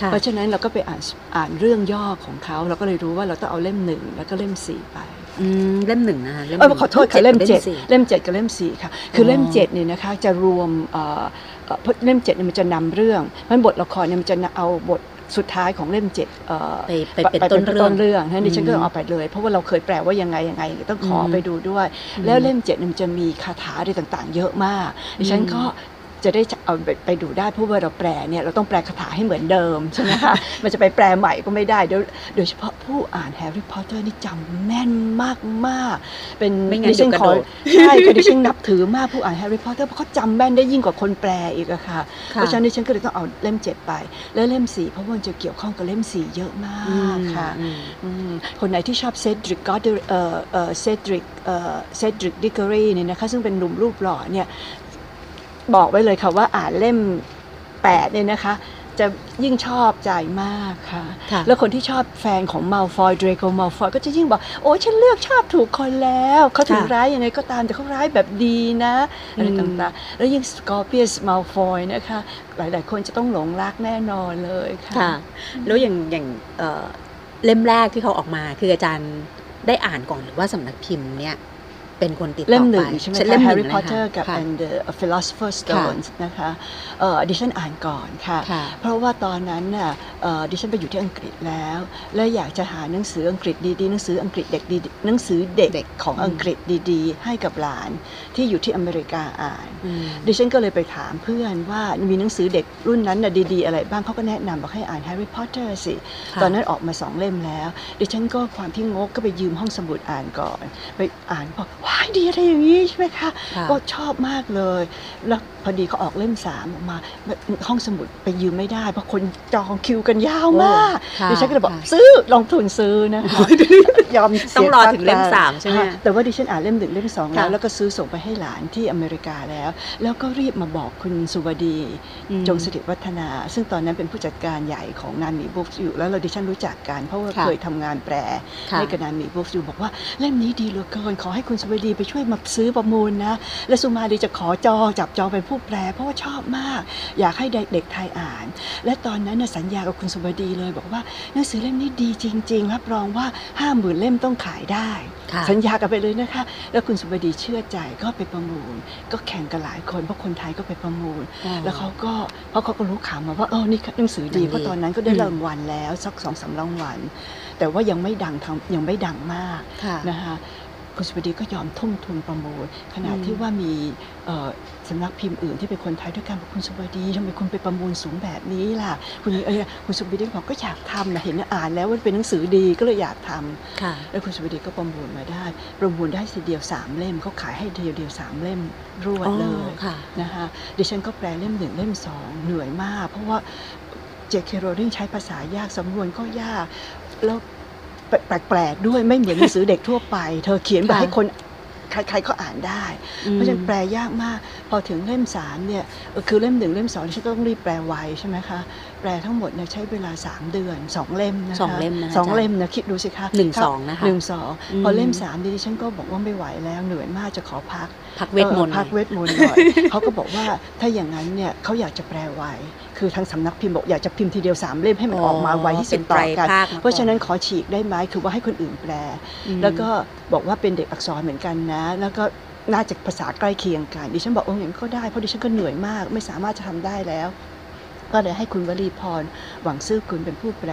ค่ะเพราะฉะนั้นเราก็ไปอ่านอ่านเรื่องย่อของเขาเราก็เลยรู้ว่าเราต้องเอาเล่มหนึ่งแล้วก็เล่มสี่ไปอืมเล่มหนึ่งนะคะล่มหเอนึ่องขอโทษค่ะเล่มเจ็ดสี่เล่มเจ็ดกับเล่มสี่ค่ะ คืออเล่มเจ็ดเนี่ยนะคะจะรวมเอ่อเอ่อเพราะเล่มเจ็ดเนี่ยมันจะนำเรื่องมันบทละครเนี่ยมันจะเอาบท สุดท้ายของเล่มเจ็ดเอ่อไปไปเป็นต้นเรื่องต้นเรื่องนั้นดิฉันก็อืมเอาไปเลย เพราะว่าเราเคยแปลว่ายังไงยังไงต้องขออมไปดูด้วย แล้วเล่มเจ็ดเนี่ยมันจะมีคาถาอะไรต่างๆ เยอะมากดิฉันก็ จะได้เอาไปไปดูได้เพราะว่าเราแปลเนี่ยเราต้องแปลคาถาให้เหมือนเดิมใช่ไหมคะมันจะไปแปลใหม่ก็ไม่ได้โดยโดยเฉพาะผู้อ่านแฮร์รี่พอตเตอร์นี่จำแม่นมากมากๆเป็นไม่งั้นดิฉันเดี๋ยวขอกระโดดใช่คือดิฉันนับถือมากผู้อ่านแฮร์รี่พอตเตอร์เพราะเขาจำแม่นได้ยิ่งกว่าคนแปลอีกอะค่ะค่ะเพราะฉะนั้นดิฉันก็เลยต้องเอาเล่มเจ็ดไป แล้วเล่มสี่เพราะว่ามันจะเกี่ยวข้องกับเล่มสี่เยอะมากค่ะอืมอืมคนไหนที่ชอบเซดริกก็เอ่อเอ่อเซดริกเอ่อเซดริกดิกอรีเนี่ยนะคะซึ่งเป็นหนุ่มรูปหล่อเนี่ย บอกไว้เลยค่ะว่าอ่านเล่มแปดเนี่ยนะคะ จะยิ่งชอบใจมากค่ะค่ะแล้วคนที่ชอบแฟนของมาลฟอยเดรโกมาลฟอยก็จะยิ่งบอก โอ้ยฉันเลือกชอบถูกคนแล้ว เขาถึงค่ะร้ายยังไงก็ตามแต่เขาร้ายแบบดีนะอะไรอืมต่างๆ แล้วยิ่งสกอร์เปียสมาลฟอยนะคะ หลายๆ คนจะต้องหลงรักแน่นอนเลยค่ะค่ะแล้วอย่างอย่างเอ่อเล่มแรกที่เขาออกมาคืออาจารย์ได้อ่านก่อนหรือว่าสำนักพิมพ์เนี่ย เป็นคนติดต่อไปเล่มหนึ่งใช่ไหมเล่คะมหแฮนึ่ร์งรี่เลยพอตเตอร์ค่ะกับค่ะ and the philosopher's stones นะคะเอ่อดิฉันอ่านก่อนค่ะค่ะ เพราะว่าตอนนั้นน่ะเอ่อดิฉันไปอยู่ที่อังกฤษแล้ว และอยากจะหาหนังสืออังกฤษดีๆหนังสืออังกฤษเด็กดีๆหนังสือเด็กเด็กของอืมอังกฤษดีๆ ให้กับหลานที่อยู่ที่อเมริกาอ่านอืมดิฉันก็เลยไปถามเพื่อนว่ามีหนังสือเด็กรุ่นนั้นน่ะดีๆ อะไรบ้างเขาก็แนะนำบอกให้อ่านแฮร์รี่พอตเตอร์สิค่ะตอนนั้นออกมาสองเล่มแล้ว ดิฉันก็ความที่งกก็ไปยืมห้องสมุดอ่านก่อน ไปอ่านบอกว้ายดีอะไรอย่างนี้ใช่ไหมคะ ค่ะก็ชอบมากเลย แล้วพอดีเขาออกเล่มสามออกมา ห้องสมุดไปยืมไม่ได้ เพราะคนจองคิวกันยาวมากโอ้ค่ะดิฉันก็เลยบอกค่ะ ซื้อลงทุนซื้อนะคะยอมเสียต้องรอถึงเล่มตัค์สามใช่ไหม ค่ะแต่ว่าดิฉันอ่านเล่มหนึ่งเล่มสองแล้วค่ะ แล้วก็ซื้อส่งไปให้หลานที่อเมริกาแล้ว แล้วก็รีบมาบอกคุณสุวดี อืม จงสิริวัฒนา ซึ่งตอนนั้นเป็นผู้จัดการใหญ่ของนามีบุ๊กอยู่ แล้วเราดิฉันรู้จักกัน เพราะว่าค่ะเคยทำงานแปลค่ะ ให้กับนามีบุ๊กอยู่บอกว่าเล่มนี้ดีเหลือเกิน ขอให้คุณสุวบดีไปช่วยมาซื้อประมูลนะและสุมาลีจะขอจองจับจองเป็นผู้แปล เพราะว่าชอบมาก อยากให้เด็กๆไทยอ่าน และตอนนั้นนะสัญญากับคุณสุบดีเลย บอกว่าหนังสือเล่มนี้ดีจริง ๆ รับรองว่าห้าหมื่นเล่มต้องขายได้ สัญญากันไปเลยนะคะ แล้วคุณสุบดีเชื่อใจก็ไปประมูล ก็แข่งกันหลายคนเพราะคนไทยก็ไปประมูล แล้วเขาก็เพราะเขาก็รู้ข่าวมาว่าเออนี่หนังสือดีเพราะตอนนั้นก็ได้รางวัลแล้วสักสองสามรางวัลแต่ว่ายังไม่ดังทำยังไม่ดังมากะนะคะ คุณสุบดีก็ยอมทุ่มทุนประมูล ขณะอืมที่ว่ามีเอ่อสำนักพิมพ์อื่นที่เป็นคนไทยด้วยกันบอกคุณสุบดีทำไมคุณไปประมูลสูงแบบนี้ล่ะ คุณเอ้ยคุณสุบดีบอกก็อยากทำนะเห็นอ่านแล้วว่าเป็นหนังสือดีก็เลยอยากทำค่ะแล้วคุณสุบดีก็ประมูลมาได้ ประมูลได้ทีเดียวสามเล่มเขาขายให้เดียวเดียวสามเล่มรวดเลยอ๋อค่ะนะคะดิฉันก็แปลเล่มหนึ่งเล่มสองเหนื่อยมาก เพราะว่าเจคเคโรลิงใช้ภาษายากสำนวนก็ยากแล้ว แปลกๆด้วยไม่เหมือนหนังสือเด็กทั่วไป เธอเขียนแบบค่ะให้คนใครๆก็อ่านได้ เพราะฉะนั้นแปลยากมาก พอถึงเล่มสามเนี่ยเออคือเล่มหนึ่งเล่มสองดิฉันก็ต้องรีบแปลไวใช่ไหมคะแปลทั้งหมดเนี่ยใช้เวลาสามเดือนสองเล่มนะคะสองเล่มนะคะสองอาจารย์เล่มนะคิดดูสิคะหนึ่งถ้าสองนะคะหนึ่งสองอืมพอเล่มสามดิฉันก็บอกว่าไม่ไหวแล้วเหนื่อยมากจะขอพักพักเวทมนต์ออพักเวทมนต์หน่อยเขาก็บอกว่าถ้าอย่างนั้นเนี่ยเขาอยากจะแปลไว คือทางสำนักพิมพ์บอกอยากจะพิมพ์ทีเดียวสามเล่มให้มันอ๋อออกมาไวที่สุดเป็นต่อกันไตรภาคมาก่อนเพราะฉะนั้นขอฉีกได้ไหมคือว่าให้คนอื่นแปลอืมแล้วก็บอกว่าเป็นเด็กอักษรเหมือนกันนะ แล้วก็น่าจะภาษาใกล้เคียงกันดิฉันบอกโอ้อย่างนั้นก็ได้เพราะดิฉันก็เหนื่อยมาก ไม่สามารถจะทำได้แล้ว ก็เลยให้คุณวลีพรหวังซื่อคุณเป็นผู้แปล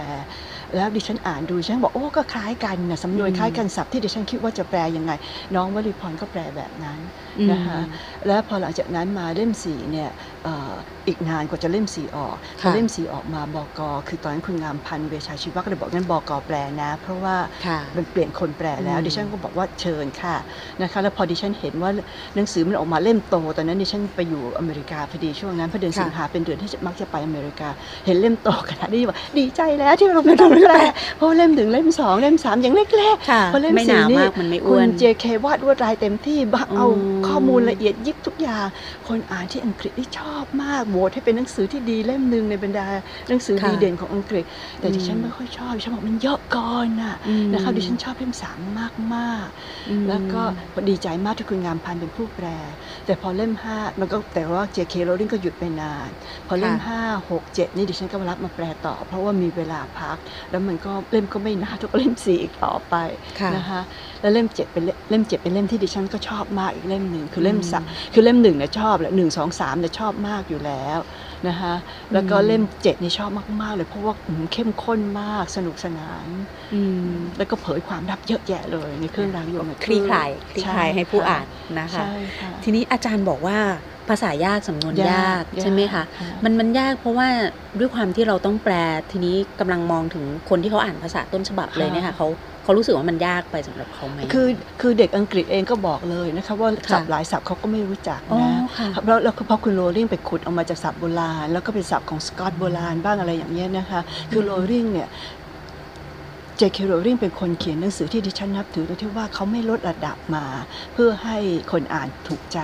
แล้วดิฉันอ่านดูดิฉันบอกโอ้ก็คล้ายกันนะสำนวนอืมคล้ายกันศัพท์ที่ดิฉันคิดว่าจะแปลยังไง น้องวลีพรก็แปลแบบนั้นอืมนะคะแล้วพอหลังจากนั้นมาเล่มสีเนี่ยเอ่ออีกนานกว่าจะเล่มสีออกพค่ะอเล่มสีออกมาบกคือตอนนั้นคุณงามพันธ์เวชาชีวะก็เลยบอกงั้นบกแปลนะ เพราะว่าค่ะมันเปลี่ยนคนแปลแล้วอืมดิฉันก็บอกว่าเชิญค่ะนะคะแล้วพอดิฉันเห็นว่าหนังสือมันออกมาเล่มโตตอนนั้นดิฉันไปอยู่อเมริกาพอดีช่วงนั้นเพราะเดือนค่ะสิงหาเป็นเดือนที่มักจะไปอเมริกา เห็นเล่มโตขนาดนี้บอกดีใจแล้วที่เราไม่ต้องแปลเพราะว่าเล่มหนึ่งเล่มสองเล่มสามยังเล็กๆค่ะพอเล่มไม่หสี่นานี่มากมันไม่อ้คุวณนเจเควาดลวดลายเต็มที่บะเอาอืมข้อมูลละเอียดยิบทุกอย่าง คนอ่านที่อังกฤษที่ชอบมากโหวตให้เป็นหนังสือที่ดีเล่มหนึ่งในบรรดาหนังสือค่ะดีเด่นของอังกฤษ แต่ดิฉันอืมไม่ค่อยชอบดิฉันบอกมันเยอะเก่อนน่ะอืมนะคะดิฉันชอบเล่มสามมากมากๆอืมแล้วก็ดีใจมากที่คุณงามพันธ์เป็นผู้แปล แต่พอเล่มห้ามันก็แต่ว่า J.K. Rowling ก็หยุดไปนาน พอเล่มค่ะห้าหกเจ็ดนี่ดิฉันก็รับมาแปลต่อ เพราะว่ามีเวลาพัก แล้วมันก็เล่มก็ไม่นานเทุกเล่มสี่อีกต่อไปค่ะนะคะแล้วเล่มเจ็ดเป็นเล่มเล่มเจ็ดเป็นเล่มที่ดิฉันก็ชอบมากอีกเล่มหนึ่งคือเล่มอืมสามคือเล่มหนึ่งเนี่ยชอบแหละหนึ่งสองสามเนี่ยชอบมากอยู่แล้วนะคะแล้วก็อืมเล่มเจ็ดนี่ชอบมาก ๆ เลย เพราะว่าอืมเข้มข้นมากสนุกสนานอืมแล้วก็เผยความลับเยอะแยะเลยในเครื่องรางยมคลี่คลายคลี่คลายให้ผู้อ่านนะคะใช่ค่ะทีนี้อาจารย์บอกว่าภาษายากสำนวนยากใช่ไหมคะค่ะมันมันยากเพราะว่าด้วยความที่เราต้องแปลทีนี้กำลังมองถึงคนที่เขาอ่านภาษาต้นฉบับเลยเนี่ยค่ะเขา เขารู้สึกว่ามันยากไปสำหรับเขาไหมคือคือเด็กอังกฤษเองก็บอกเลยนะคะว่าค่ะศัพท์หลายศัพท์เขาก็ไม่รู้จักอ๋อนะค่ะแล้วแล้วเพราะคุณโรลลิงไปขุดออกมาจากศัพท์โบราณ แล้วก็เป็นศัพท์ของสกอตโบราณบ้างอะไรอย่างเงี้ยนะคะ คือโรลลิงเนี่ย เจคโรลลิงเป็นคนเขียนหนังสือที่ดิฉันนับถือตรงที่ว่าเขาไม่ลดระดับมา เพื่อให้คนอ่านถูกใจ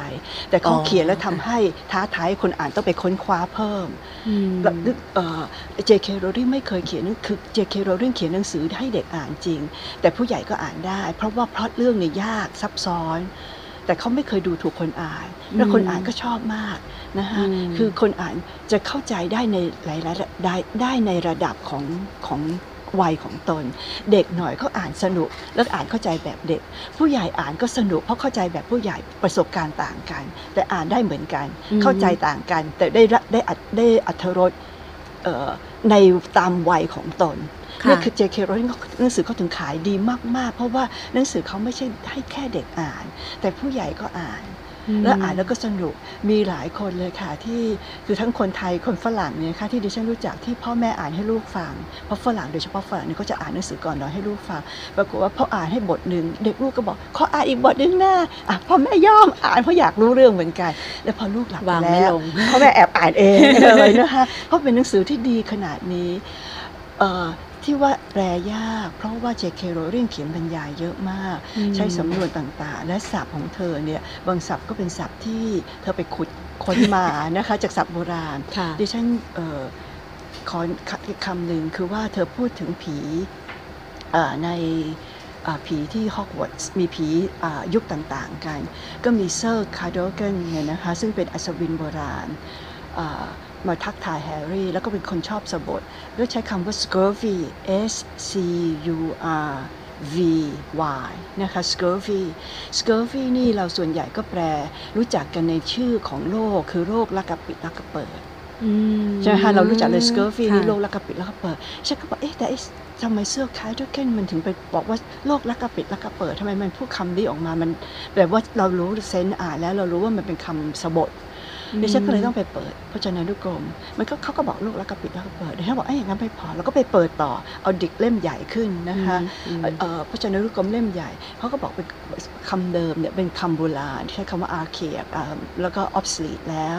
แต่เขาอ๋อเขียนแล้วทำให้ท้าทายให้คนอ่านต้องไปค้นคว้าเพิ่มอืมแบบเอ่อ J.K. Rowling ไม่เคยเขียนหนังคือ J.K. Rowling เขียนหนังสือให้เด็กอ่านจริง แต่ผู้ใหญ่ก็อ่านได้ เพราะว่าพล็อตเรื่องเนี่ยยากซับซ้อนแต่เขาไม่เคยดูถูกคนอ่าน แล้วคนอ่านก็ชอบมากนะคะอืมคือคนอ่านจะเข้าใจได้ในหลายๆได้ได้ในระดับของของ วัยของตน เด็กหน่อยเขาอ่านสนุก แล้วอ่านเข้าใจแบบเด็ก ผู้ใหญ่อ่านก็สนุกเพราะเข้าใจแบบผู้ใหญ่ประสบการณ์ต่างกัน แต่อ่านได้เหมือนกันอืมเข้าใจต่างกัน แต่ได้รับได้อัดได้อัธรสเอ่อในตามวัยของตนค่ะนี่คือ J.K. Rowling หนังสือเขาถึงขายดีมาก ๆ เพราะว่าหนังสือเขาไม่ใช่ให้แค่เด็กอ่าน แต่ผู้ใหญ่ก็อ่าน แล้วอ่านแล้วก็สนุกมีหลายคนเลยค่ะที่คือทั้งคนไทยคนฝรั่งเนี่ยค่ะที่ดิฉันรู้จักที่พ่อแม่อ่านให้ลูกฟังเพราะฝรั่งโดยเฉพาะฝรั่งเนี่ยเขาจะอ่านหนังสือก่อนนอนให้ลูกฟังปรากฏว่าพออ่านให้บทหนึ่งเด็กลูกก็บอกขออ่านอีกบทหนึ่งนะอะพ่อแม่ยอมอ่านเพราะอยากรู้เรื่องเหมือนกัน แล้วพอลูกหลับไปวางไม่แล้วลงพ่อแม่แอบอ่านเองเลยนะคะเพราะเป็นหนังสือที่ดีขนาดนี้เอ่อ ที่ว่าแปลยาก เพราะว่า J.K. Rowling เขียนบรรยายเยอะมากอืมใช้สำนวนต่างๆ และศัพท์ของเธอเนี่ยบางศัพท์ก็เป็นศัพท์ที่เธอไปขุดค้นมานะคะจากศัพท์โบราณค่ะดิฉันเออขออีกคำหนึ่งคือว่าเธอพูดถึงผีเอ่อในอ่าผีที่ฮอกวอตส์มีผีอ่ายุคต่างๆกัน ก็มีเซอร์คาร์โดเกนเนี่ยนะคะซึ่งเป็นอัศวินโบราณอ่า มาทักทายแฮร์รี่ แล้วก็เป็นคนชอบสบถแล้วใช้คำว่า scurvy S C U R V Y นะคะ scurvy scurvy นี่เราส่วนใหญ่ก็แปล รู้จักกันในชื่อของโรคคือโรคลักกะปิดลักกะเปิดใช่ไหมคะเรารู้จักเลย scurvy นี่โรคลักปิดลักเปิดฉันก็บอกเอ๊ะแต่ไอ้ทำไมเสื้อคล้ายด้วยเก้นมันถึงไปบอกว่าโรคลักกระปิดลักกระเปิดทำไมมันพูดคำนี้ออกมามันแบบว่าเรารู้ sense อ่านแล้วเรารู้ว่ามันเป็นคำสบถ ดิฉันก็เลยต้องไปเปิดพจนานุกรม มันก็เขาก็บอกโรคลักกระปิดลักกระเปิดดิฉันบอกเอ้ยอย่างนั้นไม่พอเราก็ไปเปิดต่อเอาดิกเล่มใหญ่ขึ้นนะคะเอ่อพจนานุกรมเล่มใหญ่เขาก็บอกเป็นคำเดิมเนี่ยเป็นคำโบราณใช้คำว่า archaic อ่าแล้วก็ obsolete แล้ว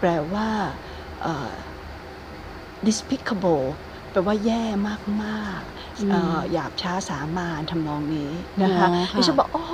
แปลว่าเอ่อ despicable แปลว่าแย่มากๆเอ่อ หยาบช้าสามานทำนองนี้นะคะอ๋อค่ะดิฉันบอกอ๋อ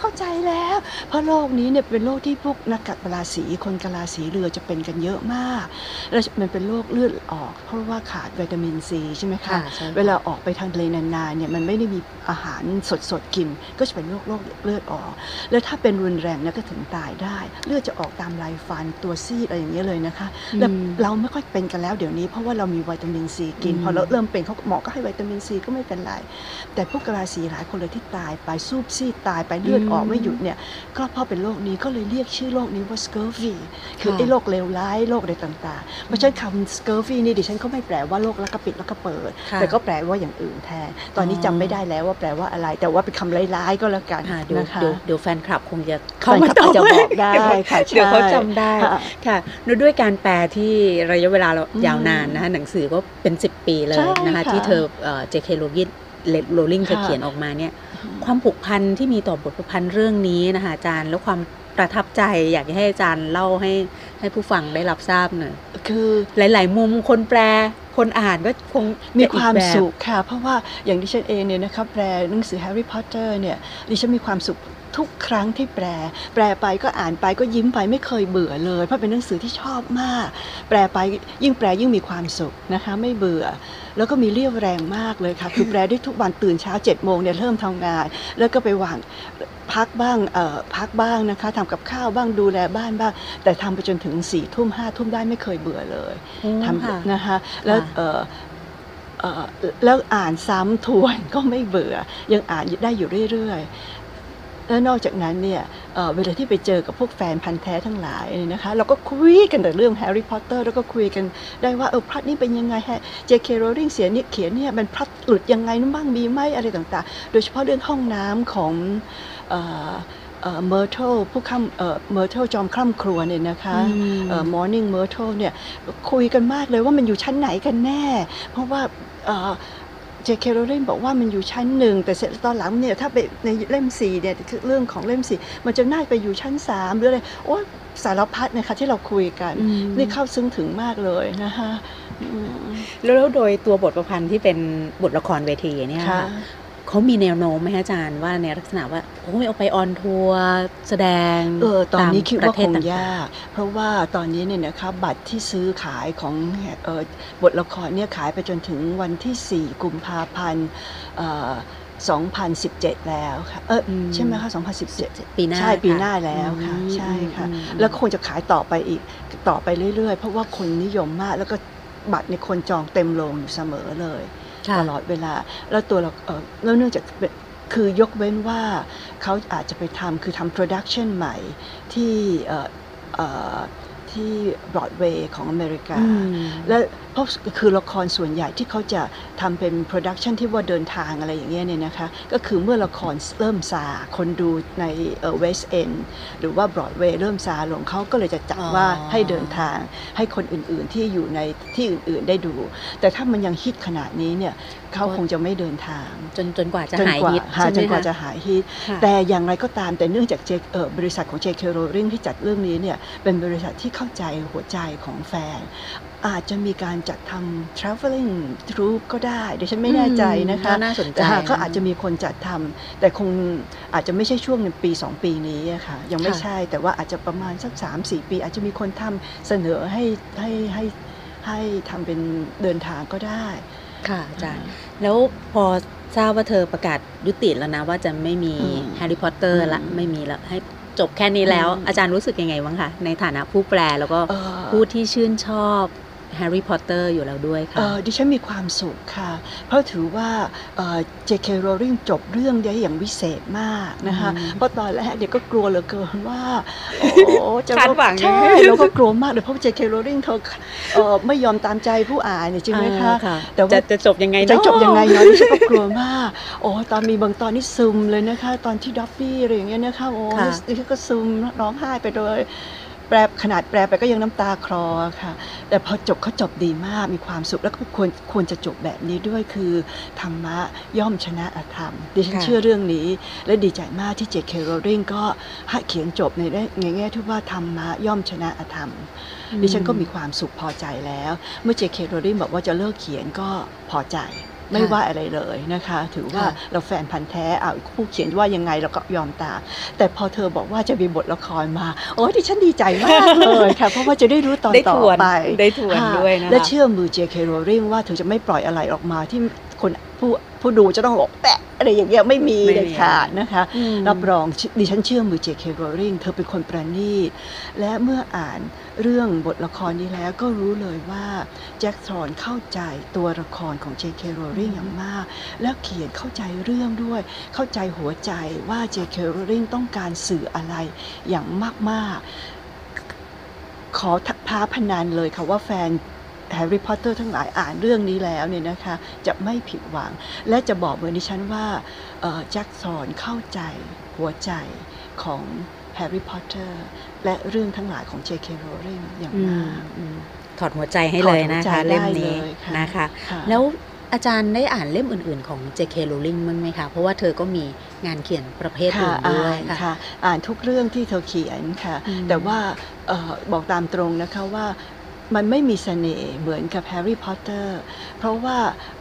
เข้าใจแล้ว เพราะโรคนี้เนี่ยเป็นโรคที่พวกนักกราศีคนกราศีเรือจะเป็นกันเยอะมากแล้วมันเป็นโรคเลือดออก เพราะว่าขาดวิตามินซีใช่ไหมคะค่ะใช่ค่ะเวลาออกไปทางทะเลนานๆเนี่ยมันไม่ได้มีอาหารสดๆกิน ก็จะเป็นโรคโรคเลือดออก แล้วถ้าเป็นรุนแรงเนี่ยก็ถึงตายได้ เลือดจะออกตามไรฟันตัวซีดอะไรอย่างเงี้ยเลยนะคะแล้วเราไม่ค่อยเป็นกันแล้วเดี๋ยวนี้เพราะว่าเรามีวิตามินซีกินพอเราเริ่มเป็นเขาหมอก็ให้วิตามินซีก็ไม่เป็นไร แต่พวกกะลาสีหลายคนเลยที่ตายไปซูบซีดตายไปเลือดออกไม่หยุดเนี่ยก็เพราะเป็นโรคนี้ก็เลยเรียกชื่อโรคนี้ว่า scurvy คือไอ้โรคเลวร้ายโรคอะไรต่างๆเพราะฉะนั้นคำ scurvy นี่ดิฉันก็ไม่แปลว่าโรคลักกระปิดลักกระเปิดค่ะแต่ก็แปลว่าอย่างอื่นแทน ตอนนี้จำไม่ได้แล้วว่าแปลว่าอะไร แต่ว่าเป็นคำร้ายๆก็แล้วกันค่ะเดี๋ยวนะคะเดี๋ยวเดี๋ยวแฟนคลับคงจะแฟนคลับอาจจะบอกได้ค่ะเดี๋ยวเขาใช่จำได้ค่ะค่ะแล้วด้วยการแปลที่ระยะเวลาเราอืมยาวนานนะคะหนังสือก็เป็น 10 ปีเลยใช่นะคะค่ะที่เธอเจเคโรยิตโรลิงเค่ะเขียนออกมาเนี่ย ความผูกพันที่มีต่อบทประพันธ์เรื่องนี้นะคะอาจารย์ แล้วความประทับใจอยากให้อาจารย์เล่าให้ให้ผู้ฟังได้รับทราบหน่อยคือหลาย ๆ มุมคนแปลคนอ่านก็คงมีความแบบสุขค่ะ เพราะว่าอย่างดิฉันเองเนี่ยนะครับแปลหนังสือแฮร์รี่พอตเตอร์เนี่ยดิฉันมีความสุข ทุกครั้งที่แปล แปลไปก็อ่านไปก็ยิ้มไปไม่เคยเบื่อเลย เพราะเป็นหนังสือที่ชอบมาก แปลไปยิ่งแปลยิ่งมีความสุขนะคะ ไม่เบื่อ แล้วก็มีเรี่ยวแรงมากเลยค่ะ คือแปลได้ทุกวันตื่นเช้า7จ็ดโมงเนี่ยเริ่มทำงาน แล้วก็ไปวางพักบ้างเอ่อพักบ้างนะคะทำกับข้าวบ้างดูแลบ้านบ้าง แต่ทำไปจนถึงสี่ทุ่มห้าทุ่มได้ไม่เคยเบื่อเลยอืมค่ะทำนะคะแล้วค่ะเอ่อเอ่อแล้วอ่านซ้ำทวนก็ไม่เบื่อ ยังอ่านได้อยู่เรื่อย ๆ แล้วนอกจากนั้นเนี่ยเอ่อเวลาที่ไปเจอกับพวกแฟนพันธุ์แท้ทั้งหลายเนี่ยนะคะเราก็คุยกันแต่เรื่องแฮร์รี่พอตเตอร์แล้วก็คุยกันได้ว่าเออพล็อตนี้เป็นยังไงฮะเจเคโรลิงเสียเนี่ยเขียนเนี่ยมันพล็อตหลุดยังไงนั่นบ้างมีไหมอะไรต่างๆ โดยเฉพาะเรื่องห้องน้ำของเอ่อเอ่อเมอร์เทลผู้ข้ามเอ่อเมอร์เทลจอมคร่ำครวญเนี่ยนะคะอืมเอ่อ Moaning Myrtle เนี่ยคุยกันมากเลยว่ามันอยู่ชั้นไหนกันแน่ เพราะว่า เจเคโรลิงบอกว่ามันอยู่ชั้นหนึ่งแต่เสร็จตอนหลังเนี่ยถ้าไปในเล่มสี่เนี่ยคือเรื่องของเล่มสี่มันจะน่าไปอยู่ชั้นสามหรืออะไรโอ้ยสารพัดนะคะที่เราคุยกันอืมนี่เข้าซึ้งถึงมากเลยนะคะอืมแล้วโดยตัวบทประพันธ์ที่เป็นบทละครเวทีเนี่ยค่ะค่ะ เขามีแนวโน้มไหมคะอาจารย์ว่าในลักษณะว่าโอ้ยเอาไปออนทัวร์แสดงเออตอนนี้มคิดปว่าระเทคศงต่ๆยาก เพราะว่าตอนนี้เนี่ยนะคะบัตรที่ซื้อขายของเออบทละครเนี่ยขายไปจนถึงวันที่ 4 กุมภาพันธ์เอ่อ2017 แล้วค่ะ เอออมใช่ไหมคะ2017 ปีหน้า ใช่ปีหน้าค่ะแล้วค่ะอืมใช่ค่ะอืมแล้วคงจะขายต่อไปอีกต่อไปเรื่อยๆ เพราะว่าคนนิยมมากแล้วก็บัตรในยคนจองเต็มโรงอยู่เสมอเลยค่ะ ตลอดเวลา แล้วตัวเราเออแล้วเนื่องจากคือยกเว้นว่าเขาอาจจะไปทำคือทำ production ใหม่ที่ ที่บรอดเวย์ของอเมริกาอืมและเพราะคือละครส่วนใหญ่ที่เขาจะทำเป็น production ที่ว่าเดินทางอะไรอย่างเงี้ยเนี่ยนะคะ ก็คือเมื่อละครเริ่มซา คนดูในเวสต์เอนด์หรือว่าบรอดเวย์เริ่มซาลงเขาก็เลยจะจัดอ๋อว่าให้เดินทางให้คนอื่นๆที่อยู่ในที่อื่นๆได้ดู แต่ถ้ามันยังฮิตขนาดนี้เนี่ย เขาคงจะไม่เดินทาง จนจนกว่าจะจนหายกว่าฮิตหาใช่ไหจมนกว่าคะจะหายฮิตค่ะแต่อย่างไรก็ตามแต่เนื่องจากเจเอ่อบริษัทของ JK Rowling ที่จัดเรื่องนี้เนี่ยเป็นบริษัทที่เข้าใจหัวใจของแฟน อาจจะมีการจัดทำ traveling troupe ก็ได้เดี๋ยวฉันไม่แน่ใจนะคะอืมน่าสนใจแต่หากก็อาจจะมีคนจัดทำแต่คงอาจจะไม่ใช่ช่วงในปี 2 ปีนี้อะค่ะยังไม่ค่ะใช่แต่ว่าอาจจะประมาณสัก 3-4 ปี อาจจะมีคนทำเสนอให้ให้ให้ให้ทำเป็นเดินทางก็ได้ ค่ะอาจารย์ แล้วพอทราบว่าเธอประกาศยุติแล้วนะ ว่าจะไม่มีอืมแฮร์รี่พอตเตอร์ละอืมไม่มีละให้จบแค่นี้แล้วอืมอาจารย์รู้สึกยังไงบ้างคะในฐานะผู้แปลแล้วก็เอ่อผู้ที่ชื่นชอบ แฮร์รี่พอตเตอร์อยู่แล้วด้วยเอ่ค่ะอดิฉันมีความสุขค่ะ เพราะถือว่าเจเคโรลิงจบเรื่องได้อย่างวิเศษมากนะคะอืมเพราะตอนแรกดิฉันก็กลัวเหลือเกินว่า โอ้จะคาดหวังใช่เราก็กลัวมากเลยเพราะเจเคโรลิงเธอเอ่อไม่ยอมตามใจผู้อ่านเนี่ยจริงไหมคะอ่าแต่ว่าจะจะจบยังไงจะเนาจบยังไงเนาะดิฉันก็กลัวมาก โอ้ตอนมีบางตอนนี่ซึมเลยนะคะ ตอนที่ด็อบบี้อะไรอย่างเงี้ยนะคะโอ้ค่ะดิฉันก็ซึมร้องไห้ไปโดย แปลขนาดแปลไปก็ยังน้ำตาคลอค่ะ แต่พอจบเขาจบดีมากมีความสุขแล้วก็ควรควรจะจบแบบนี้ด้วยคือธรรมะย่อมชนะอธรรมดิฉันค่ะเชื่อเรื่องนี้ และดีใจมากที่เจคเคโรลิงก็ให้เขียนจบในได้ในแง่ที่ว่าธรรมะย่อมชนะอธรรมดิฉันก็มีความสุขพอใจแล้ว เมื่อเจเคโรลินบอกว่าจะเลิกเขียนก็พอใจ ไม่ว่าอะไรเลยนะคะ ถือว่าค่ะเราแฟนพันธ์แท้เอาผู้เขียนว่ายังไงเราก็ยอมตามแต่พอเธอบอกว่าจะมีบทละครมา โอ้ดิฉันดีใจมากเลยค่ะ เพราะว่าจะได้รู้ตอนได้ต่ทอวนไป ได้ทวนค่ะด้วยนะคะและเชื่อมือเจเคโรลิงว่าเธอจะไม่ปล่อยอะไรออกมาที่คนผู้ผู้ดูจะต้องบอกแปะอะไรอย่างเงี้ยไม่มีไม่มีเลยขาดนะคะอืมรับรองดิฉันเชื่อมือ J.K. Rowling เธอเป็นคนประณีตและเมื่ออ่าน เรื่องบทละครนี้แล้วก็รู้เลยว่าแจ็คทรอนเข้าใจตัวละครของ J.K. Rowling อย่างมาก แล้วเขียนเข้าใจเรื่องด้วย เข้าใจหัวใจว่า J.K. Rowling ต้องการสื่ออะไรอย่างมากๆ ขอท้าพนันเลยค่ะว่าแฟนแฮร์รี่พอตเตอร์ทั้งหลายอ่านเรื่องนี้แล้วเนี่ยนะคะ จะไม่ผิดหวัง และจะบอกเหมือนดิฉันว่าเอ่อแจ็คธอร์นเข้าใจหัวใจของ แฮร์รี่พอตเตอร์และเรื่องทั้งหลายของ J.K. Rowling อย่างอืมมากอืมถอดหัวใจให้เลยนะถอดหัวใจคะเล่มนี้ได้เลยค่ะนะคะค่ะแล้วอาจารย์ได้อ่านเล่มอื่นๆของ J.K. Rowling บ้างไหมคะ เพราะว่าเธอก็มีงานเขียนประเภทค่ะอื่นด้วยค่ะ อ่านค่ะค่ะ อ่านทุกเรื่องที่เธอเขียนค่ะอืมแต่ว่าเออบอกตามตรงนะคะว่ามันไม่มีเสน่ห์เหมือนกับแฮร์รี่พอตเตอร์เพราะว่า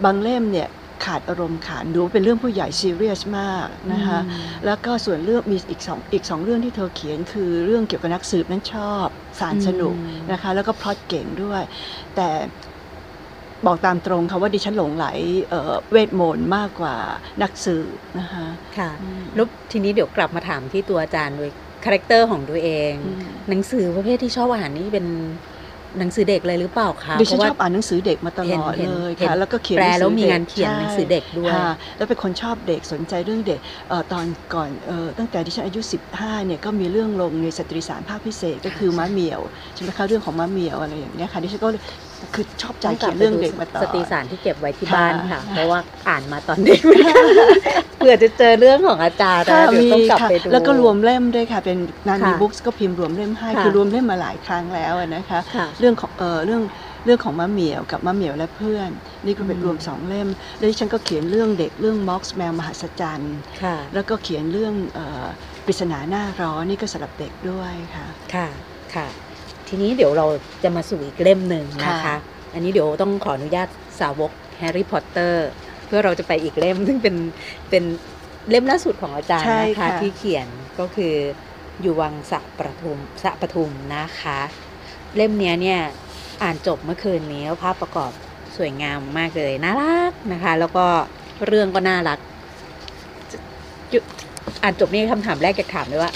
บางเล่มเนี่ย ขาดอารมณ์ขาดดูเป็นเรื่องผู้ใหญ่ซีเรียสมากนะคะอืมแล้วก็ส่วนเรื่องมีอีกสองอีกสองเรื่องที่เธอเขียนคือเรื่องเกี่ยวกับนักสืบนั้นชอบสารสนุกอืมนะคะแล้วก็พล็อตเก่งด้วย แต่บอกตามตรงค่ะว่าดิฉันหลงใหลเอ่อเวทมนต์มากกว่านักสืบนะคะค่ะอืมแล้วทีนี้เดี๋ยวกลับมาถามที่ตัวอาจารย์ด้วยคาแรคเตอร์ของตัวเองอืมหนังสือประเภทที่ชอบอ่านนี่เป็น หนังสือเด็กเลยหรือเปล่าคะดิฉันเพราะชอบอ่านหนังสือเด็กมาตลอดเห็นเลยเห็นค่ะแล้วก็เขียนแปลหนังสือแล้วมีด็กงานเขียนใช่หนังสือเด็กด้วยค่ะแล้วเป็นคนชอบเด็กสนใจเรื่องเด็กเอ่อตอนก่อนเอ่อตั้งแต่ดิฉันอายุ 15เนี่ยก็มีเรื่องลงในสตรีสารภาคพิเศษก็คือม้าเหมียวใช่ไหมคะเรื่องของม้าเหมียวอะไรอย่างเงี้ยค่ะดิฉันก็ คือชอบใจเขียนเรื่องเด็กมาตลอดสตรีสารที่เก็บไว้ที่ค่ะบ้านค่ะ เพราะว่าอ่านมาตอนเด็กเผื่อจะเจอเรื่องของอาจารย์ค่ะนะเดี๋ยวมีต้องกลับค่ะไปดูแล้วก็รวมเล่มด้วยค่ะ เป็นนานมีค่ะบุ๊กก็พิมพ์รวมเล่มให้ค่ะคือรวมเล่มมาหลายครั้งแล้วอะนะคะค่ะเรื่องของเออเรื่องเรื่องของมะเหมียวกับมะเหมียวและเพื่อน นี่ก็เป็นอืมรวมสองเล่ม แล้วดิฉันก็เขียนเรื่องเด็กเรื่องม็อกซ์แมวมหัศจรรย์ค่ะแล้วก็เขียนเรื่องเอ่อปริศนาหน้าร้อนนี่ก็สำหรับเด็กด้วยค่ะค่ะค่ะ ทีนี้เดี๋ยวเราจะมาสู่อีกเล่มหนึ่งนะคะค่ะอันนี้เดี๋ยวต้องขออนุญาตสาวกแฮร์รี่พอตเตอร์เพื่อเราจะไปอีกเล่ม ซึ่งเป็นเป็นเล่มล่าสุดของอาจารย์ใช่นะคะค่ะที่เขียนก็คืออยู่วังสะประทุมสะปทุมนะคะ เล่มเนี้ยเนี่ยอ่านจบเมื่อคืนนี้ภาพประกอบสวยงามมากเลยน่ารักนะคะ แล้วก็เรื่องก็น่ารักจะจุอ่านจบนี่คำถามแรกจะถามเลยว่า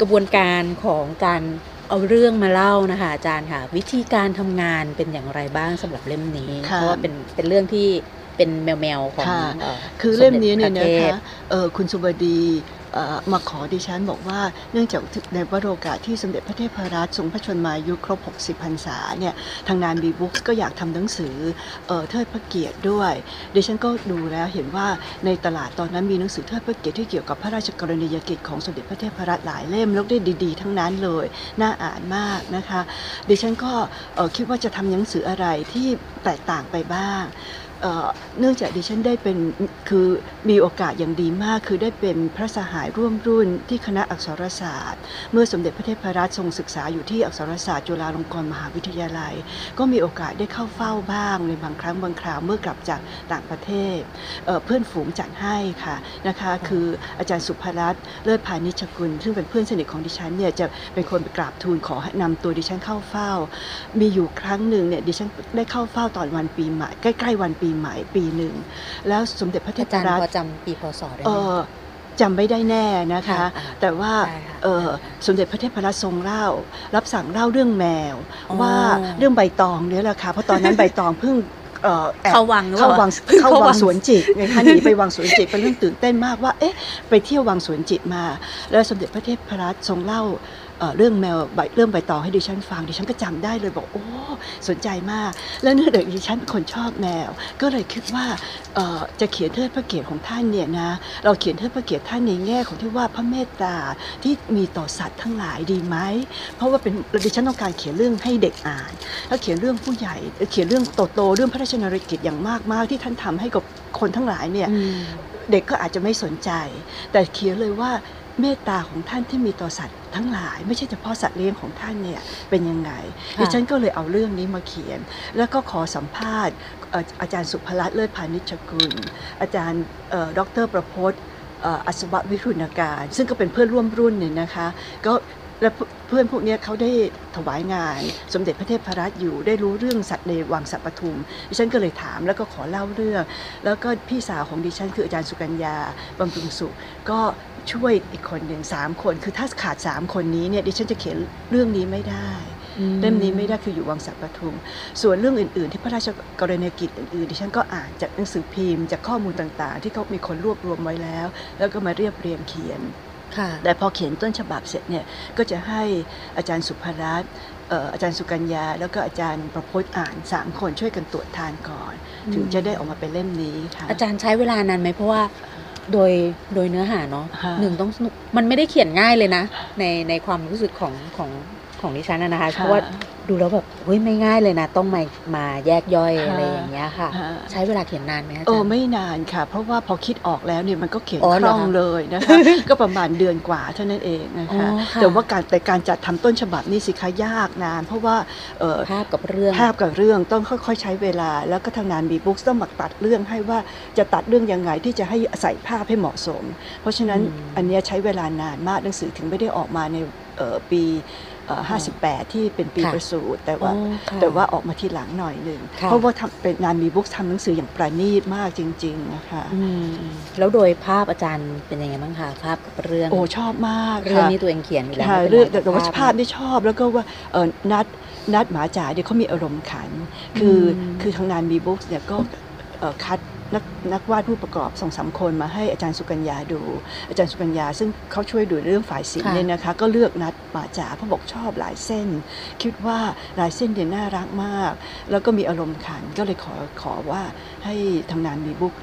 กระบวนการของการ เอาเรื่องมาเล่านะคะอาจารย์ค่ะ วิธีการทำงานเป็นอย่างไรบ้างสำหรับเล่มนี้ ค่ะ เพราะว่าเป็นเป็นเรื่องที่เป็นแมวแมวๆของค่ะเอ่อคือเล่มนี้สเนี่ยด็จนะพรทคะศเอ่อคุณสุบดีเอ่อ มาขอดิฉันบอกว่าเนื่องจากในวโรกาสที่สมเด็จพระเทพรัตน์ทรงพระชนมายุครบ 60พรรษาเนี่ยทางนานบีบุ๊กก็อยากทำหนังสือเออเทิดพระเกียรติด้วย ดิฉันก็ดูแล้วเห็นว่าในตลาดตอนนั้นมีหนังสือเทิดพระเกียรติที่เกี่ยวกับพระราชกรณียกิจของสมเด็จพระเทพรัตน์หลายเล่มแล้วได้ดีๆ ทั้งนั้นเลยน่าอ่านมากนะคะ ดิฉันก็คิดว่าจะทำหนังสืออะไรที่แตกต่างไปบ้าง เอ่อเนื่องจากดิฉันได้เป็นคือมีโอกาสอย่างดีมาก คือได้เป็นพระสหายร่วมรุ่นที่คณะอักษรศาสตร์ เมื่อสมเด็จพระเทพรัตน์ทรงศึกษาอยู่ที่อักษรศาสตร์จุฬาลงกรณ์มหาวิทยาลัย ก็มีโอกาสได้เข้าเฝ้าบ้างในบางครั้งบางคราวเมื่อกลับจากต่างประเทศเอ่อเพื่อนฝูงจัดให้ค่ะนะคะคืออาจารย์สุภรัตน์เลิศพานิชกุล ซึ่งเป็นเพื่อนสนิทของดิฉันเนี่ยจะเป็นคนไปกราบทูลขอให้นำตัวดิฉันเข้าเฝ้า มีอยู่ครั้งหนึ่งเนี่ยดิฉันได้เข้าเฝ้าตอนวันปีใหม่ใกล้ๆวันปีใหม่ปีหนึ่ง แล้วสมเด็จพระเทอาพจารย์รัตพอน์จำปีพศได้เอไหมอจำไม่ได้แน่นะคะค่ะอ่าแต่ว่าได้ค่ะเออสมเด็จพระเทพรัตน์ทรงเล่า รับสั่งเล่าเรื่องแมวอ๋อว่าเรื่องใบตองเนี่ยแหละค่ะเพราะตอนนั้นใบตองเพิ่งเอ่อแอบเข้าวังหรือเปเข้าล่าวังเพิ่งเข้าเข้าวัวังงสวนจิตไงคะหนีไปวังสวนจิตเป็นเรื่องตื่นเต้นมากว่าเอ๊ะไปเที่ยววังสวนจิตมา แล้วสมเด็จพระเทพรัตน์ทรงเล่า เอ่อเรื่องแมวใบเรื่องใบตองให้ดิฉันฟังดิฉันก็จำได้เลยบอกโอ้สนใจมาก แล้วเนื่องจากดิฉันเป็นคนชอบแมว ก็เลยคิดว่าเอ่อจะเขียนเทิดพระเกียรติของท่านเนี่ยนะเราเขียนเทิดพระเกียรติท่านในแง่ของที่ว่าพระเมตตาที่มีต่อสัตว์ทั้งหลายดีไหมเพราะว่าเป็นดิฉันต้องการเขียนเรื่องให้เด็กอ่าน แล้วเขียนเรื่องผู้ใหญ่ เขียนเรื่องโตๆเรื่องพระราชนริกิจอย่างมากๆที่ท่านทำให้กับคนทั้งหลายเนี่ยอืมเด็กก็อาจจะไม่สนใจ แต่เขียนเลยว่า เมตตาของท่านที่มีต่อสัตว์ทั้งหลาย ไม่ใช่เฉพาะสัตว์เลี้ยงของท่านเนี่ยเป็นยังไงค่ะดิฉันก็เลยเอาเรื่องนี้มาเขียน แล้วก็ขอสัมภาษณ์เอ่ออาจารย์สุภรัตน์เลิศพานิชกุล อาจารย์เอ่อดรประพจน์เอ่ออัศววิรุณการ ซึ่งก็เป็นเพื่อนร่วมรุ่นเนี่ยนะคะ ก็ และเพื่อนพวกเนี้ยเขาได้ถวายงาน สมเด็จพระเทพรัตน์อยู่ได้รู้เรื่องสัตว์ในวังสัปทุมดิฉันก็เลยถามแล้วก็ขอเล่าเรื่อง แล้วก็พี่สาวของดิฉันคืออาจารย์สุกัญญาบำรุงสุข ก็ช่วยอีกคนหนึ่งสามคน คือถ้าขาดสามคนนี้เนี่ยดิฉันจะเขียนเรื่องนี้ไม่ได้เล่มนี้ไม่ได้คืออยู่วังสัปทุม ส่วนเรื่องอื่น ๆ ที่พระราชกรณียกิจอื่นๆดิฉันก็อ่านจากหนังสือพิมพ์จากข้อมูลต่างๆ ที่เขามีคนรวบรวมไว้แล้ว แล้วก็มาเรียบเรียงเขียนค่ะ แต่พอเขียนต้นฉบับเสร็จเนี่ยก็จะให้อาจารย์สุภรัตน์เอ่ออาจารย์สุกัญญา แล้วก็อาจารย์ประพจน์อ่านสามคนช่วยกันตรวจทานก่อนอืมถึงจะได้ออกมาเป็นเล่มนี้ค่ะอาจารย์ใช้เวลานานไหมเพราะว่าโดยโดยเนื้อหาเนาะค่ะหนึ่งต้องสนุกมันไม่ได้เขียนง่ายเลยนะ ในในความรู้สึกของของ ของดิฉันนะนะคะเพราะว่าดูแล้วแบบเฮ้ยไม่ง่ายเลยนะ ต้องมามาแยกย่อยค่ะอะไรอย่างเงี้ยค่ะค่ะ ใช้เวลาเขียนนานไหมอาโอ้จารย์ไม่นานค่ะ เพราะว่าพอคิดออกแล้วเนี่ยมันก็เขียนอ๋อคเหรอล่องคะเลยนะคะก็ประมาณเดือนกว่าเท่านั้นเองนะคะอ๋อค่ะแต่ว่าการแต่การจัดทำต้นฉบับนี่สิคะยากนาน เพราะว่าเอ่อภาพกับเรื่องภาพกับเรื่องต้องค่อยๆ ใช้เวลา แล้วก็ทางนานมีบุ๊กต้องมาตัดเรื่องให้ว่าจะตัดเรื่องยังไงที่จะให้ใส่ภาพให้เหมาะสม เพราะฉะนั้นอืมอันเนี้ยใช้เวลานานมากหนังสือถึงไม่ได้ออกมาในเอ่อปีเอ่อ 58 ที่เป็นปีค่ะประสูติแต่ว่าอ๋อค่ะแต่ว่าออกมาทีหลังหน่อยหนึ่งค่ะเพราะว่าทำเป็นงานมีบุ๊กทำหนังสืออย่างประณีตมากจริงๆนะคะอืมแล้วโดยภาพอาจารย์เป็นยังไงบ้างคะภาพกับเรื่องโอ้ชอบมากเรื่องค่ะนี้ตัวเองเขียนอยู่แล้วค่ะไม่ป็นเรื่องไแต่ว่าภาพที่ชอบแล้วก็ว่าเออนัดนัดหมาจ๋าเนี่ยเขามีอารมณ์ขัน คืออมคือทางนานมีบุ๊กเนี่ยก็เอ่อคัด นักนักวาดรูปประกอบสองสามคนมาให้อาจารย์สุกัญญาดู อาจารย์สุกัญญา ซึ่งเขาช่วยดูเรื่องฝ่ายศิลป์ค่ะเนี่ยนะคะ ก็เลือกนัดหมาจ๋าเพราะบอกชอบลายเส้น คิดว่าลายเส้นเนี่ยน่ารักมาก แล้วก็มีอารมณ์ขันก็เลยขอขอว่าให้ทางนานมีบุ๊ก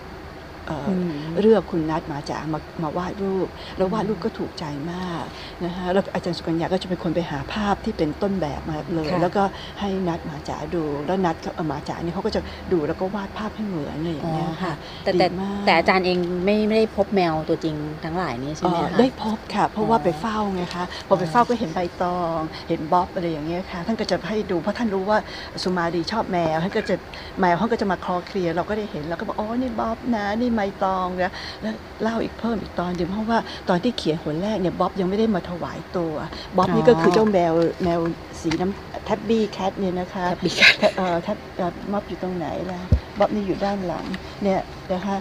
เอ่อออืมเลือกคุณนัดหมาจ๋ามามาวาดรูป แล้ววาดรูปก็ถูกใจมากนะคะแล้วอาจารย์สุกัญญาก็จะเป็นคนไปหาภาพที่เป็นต้นแบบมาเลยค่ะแล้วก็ให้นัดหมาจ๋าดู แล้วนัดกับเอ่อหมาจ๋านี่เขาก็จะดูแล้วก็วาดภาพให้เหมือนอะไรอย่างเงี้ยอ๋อค่ะค่ะแต่แต่ดีมากแต่อาจารย์เองไม่ไม่ได้พบแมวตัวจริงทั้งหลายนี้ใช่ไหมเอ่อคะได้พบค่ะ เพราะว่าอ๋อไปเฝ้าไงคะพอไปเฝ้าก็เห็นใบตอง เห็นบ๊อบอะไรอย่างเงี้ยค่ะท่านก็จะให้ดูเพราะท่านรู้ว่าสุมาลีชอบแมวท่านก็จะแมวท่านก็จะมาคลอเคลียร์เราก็ได้เห็นเราก็บอกอ๋อนี่บ๊อบนะนี่ใบตองนะแล้วเล่าอีกเพิ่มอีกตอนเดียวเพราะว่าตอนที่เขียนหนแรกเนี่ยบ๊อบยังไม่ได้มาถวายตัวบ๊อบนี่ก็คือเจ้าแมวแมวสีน้ำแท็บบี้แคทเนี่ยนะคะแท็บบี้ cat เอ่อแท็บเอ่อบ๊อบอยู่ตรงไหนล่ะบ๊อบนี่อยู่ด้านหลังเนี่ยนะคะ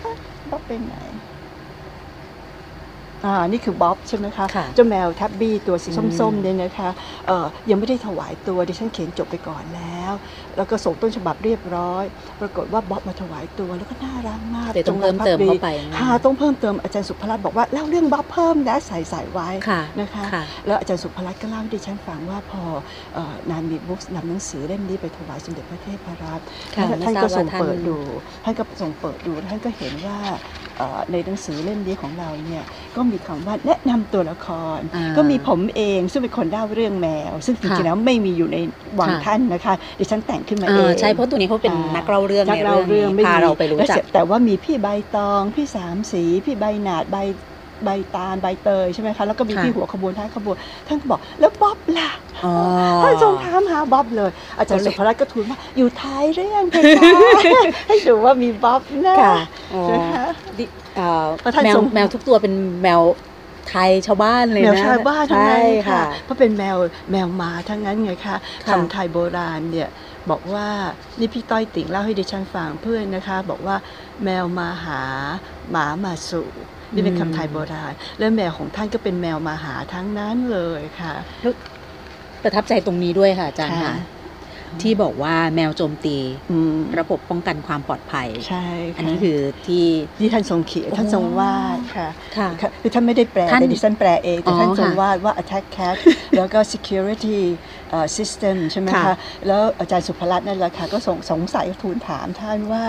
เอ๊ะบ๊อบไปไหน อ่านี่คือบ๊อบใช่ไหมคะค่ะ เจ้าแมวแท็บบี้ตัวสีอืมส้มๆเนี่ยนะคะเอ่อยังไม่ได้ถวายตัวดิฉันเขียนจบไปก่อนแล้ว แล้วก็ส่งต้นฉบับเรียบร้อย ปรากฏว่าบ๊อบมาถวายตัวแล้วก็น่ารักมากเดี๋ยวต้องจเพิ่รัมกภักเติมดี เข้าไปค่ะต้องเพิ่มเติมอาจารย์สุภรัตน์บอกว่าเล่าเรื่องบ๊อบเพิ่มนะใส่ใส่ไว้ค่ะนะคะ ค่ะ แล้วอาจารย์สุภรัตน์ก็เล่าให้ดิฉันฟังว่าพอเอ่อนานมีบุ๊กนำหนังสือเล่มนี้ไปถวายสมเด็จพระเทพรัตน์ค่ะท่านไม่ท่านทราบก็ส่งว่าท่านเปิดดูท่านก็ส่งเปิดดูแล้วท่านก็เห็นว่าเอ่อ ในหนังสือเล่มนี้ของเราเนี่ยก็มีคำว่าแนะนำตัวละครอ่าก็มีผมเองซึ่งเป็นคนเล่าเรื่องแมว ซึ่งจริงๆแล้วไม่มีอยู่ในวังค่ะท่านนะคะดิฉันแต่งขึ้นมาเอเอองใช่เพราะตัวนี้เขาเป็นอ่านันักเล่าเรื่องนัในกเล่าเรื่องนี้ไม่พามีเราไปรู้จักแต่ว่ามีพี่ใบตอง พี่สามสี พี่ใบหนาดใบ ใบตาลใบเตยใช่ไหมคะแล้วก็มีค่ะพี่หัวขบวนท้ายขบวน ท่านก็บอกแล้วบ๊อบล่ะอ๋อ ท่านทรงถามหาบ๊อบเลย อาจารย์ก็เลยสุภรัตน์ก็ทูลว่าอยู่ท้ายเรื่องเพคะ ให้ดูว่ามีบ๊อบนะ ค่ะอ๋อนะคะดิเอ่อเพราะท่านแมวทรง แมวทุกตัวเป็นแมวไทยชาวบ้านเลยแมนะวชาวบ้านทั้งใช่นั้นค่ะ ค่ะ เพราะเป็นแมวแมวมาทั้งนั้นไงคะค่ะ คำไทยโบราณเนี่ยบอกว่านี่พี่ต้อยติ่งเล่าให้ดิฉันฟังเพื่อนนะคะ บอกว่าแมวมาหาหมามาสู่ นี่เป็นคำไทยโบราณและแมวของท่านก็เป็นแมวมาหาทั้งนั้นเลยค่ะ ประทับใจตรงนี้ด้วยค่ะอาจารย์ค่ะค่ะที่บอกว่าแมวโจมตีอืมระบบป้องกันความปลอดภัย ใช่ค่ะอันนี้คือที่ที่ท่านทรงเขียนท่านทรงวาดค่ะค่ะค่ะคือท่านไม่ได้แปลท่านแต่ดิฉันแปลเองแต่อ๋อท่านทรงค่ะวาดว่า attack cat แล้วก็ security เอ่อ system ใช่ไหมค่ะคะ แล้วอาจารย์สุภรัตน์นั่นแหละค่ะก็สงสงสัยทูลถามท่านว่า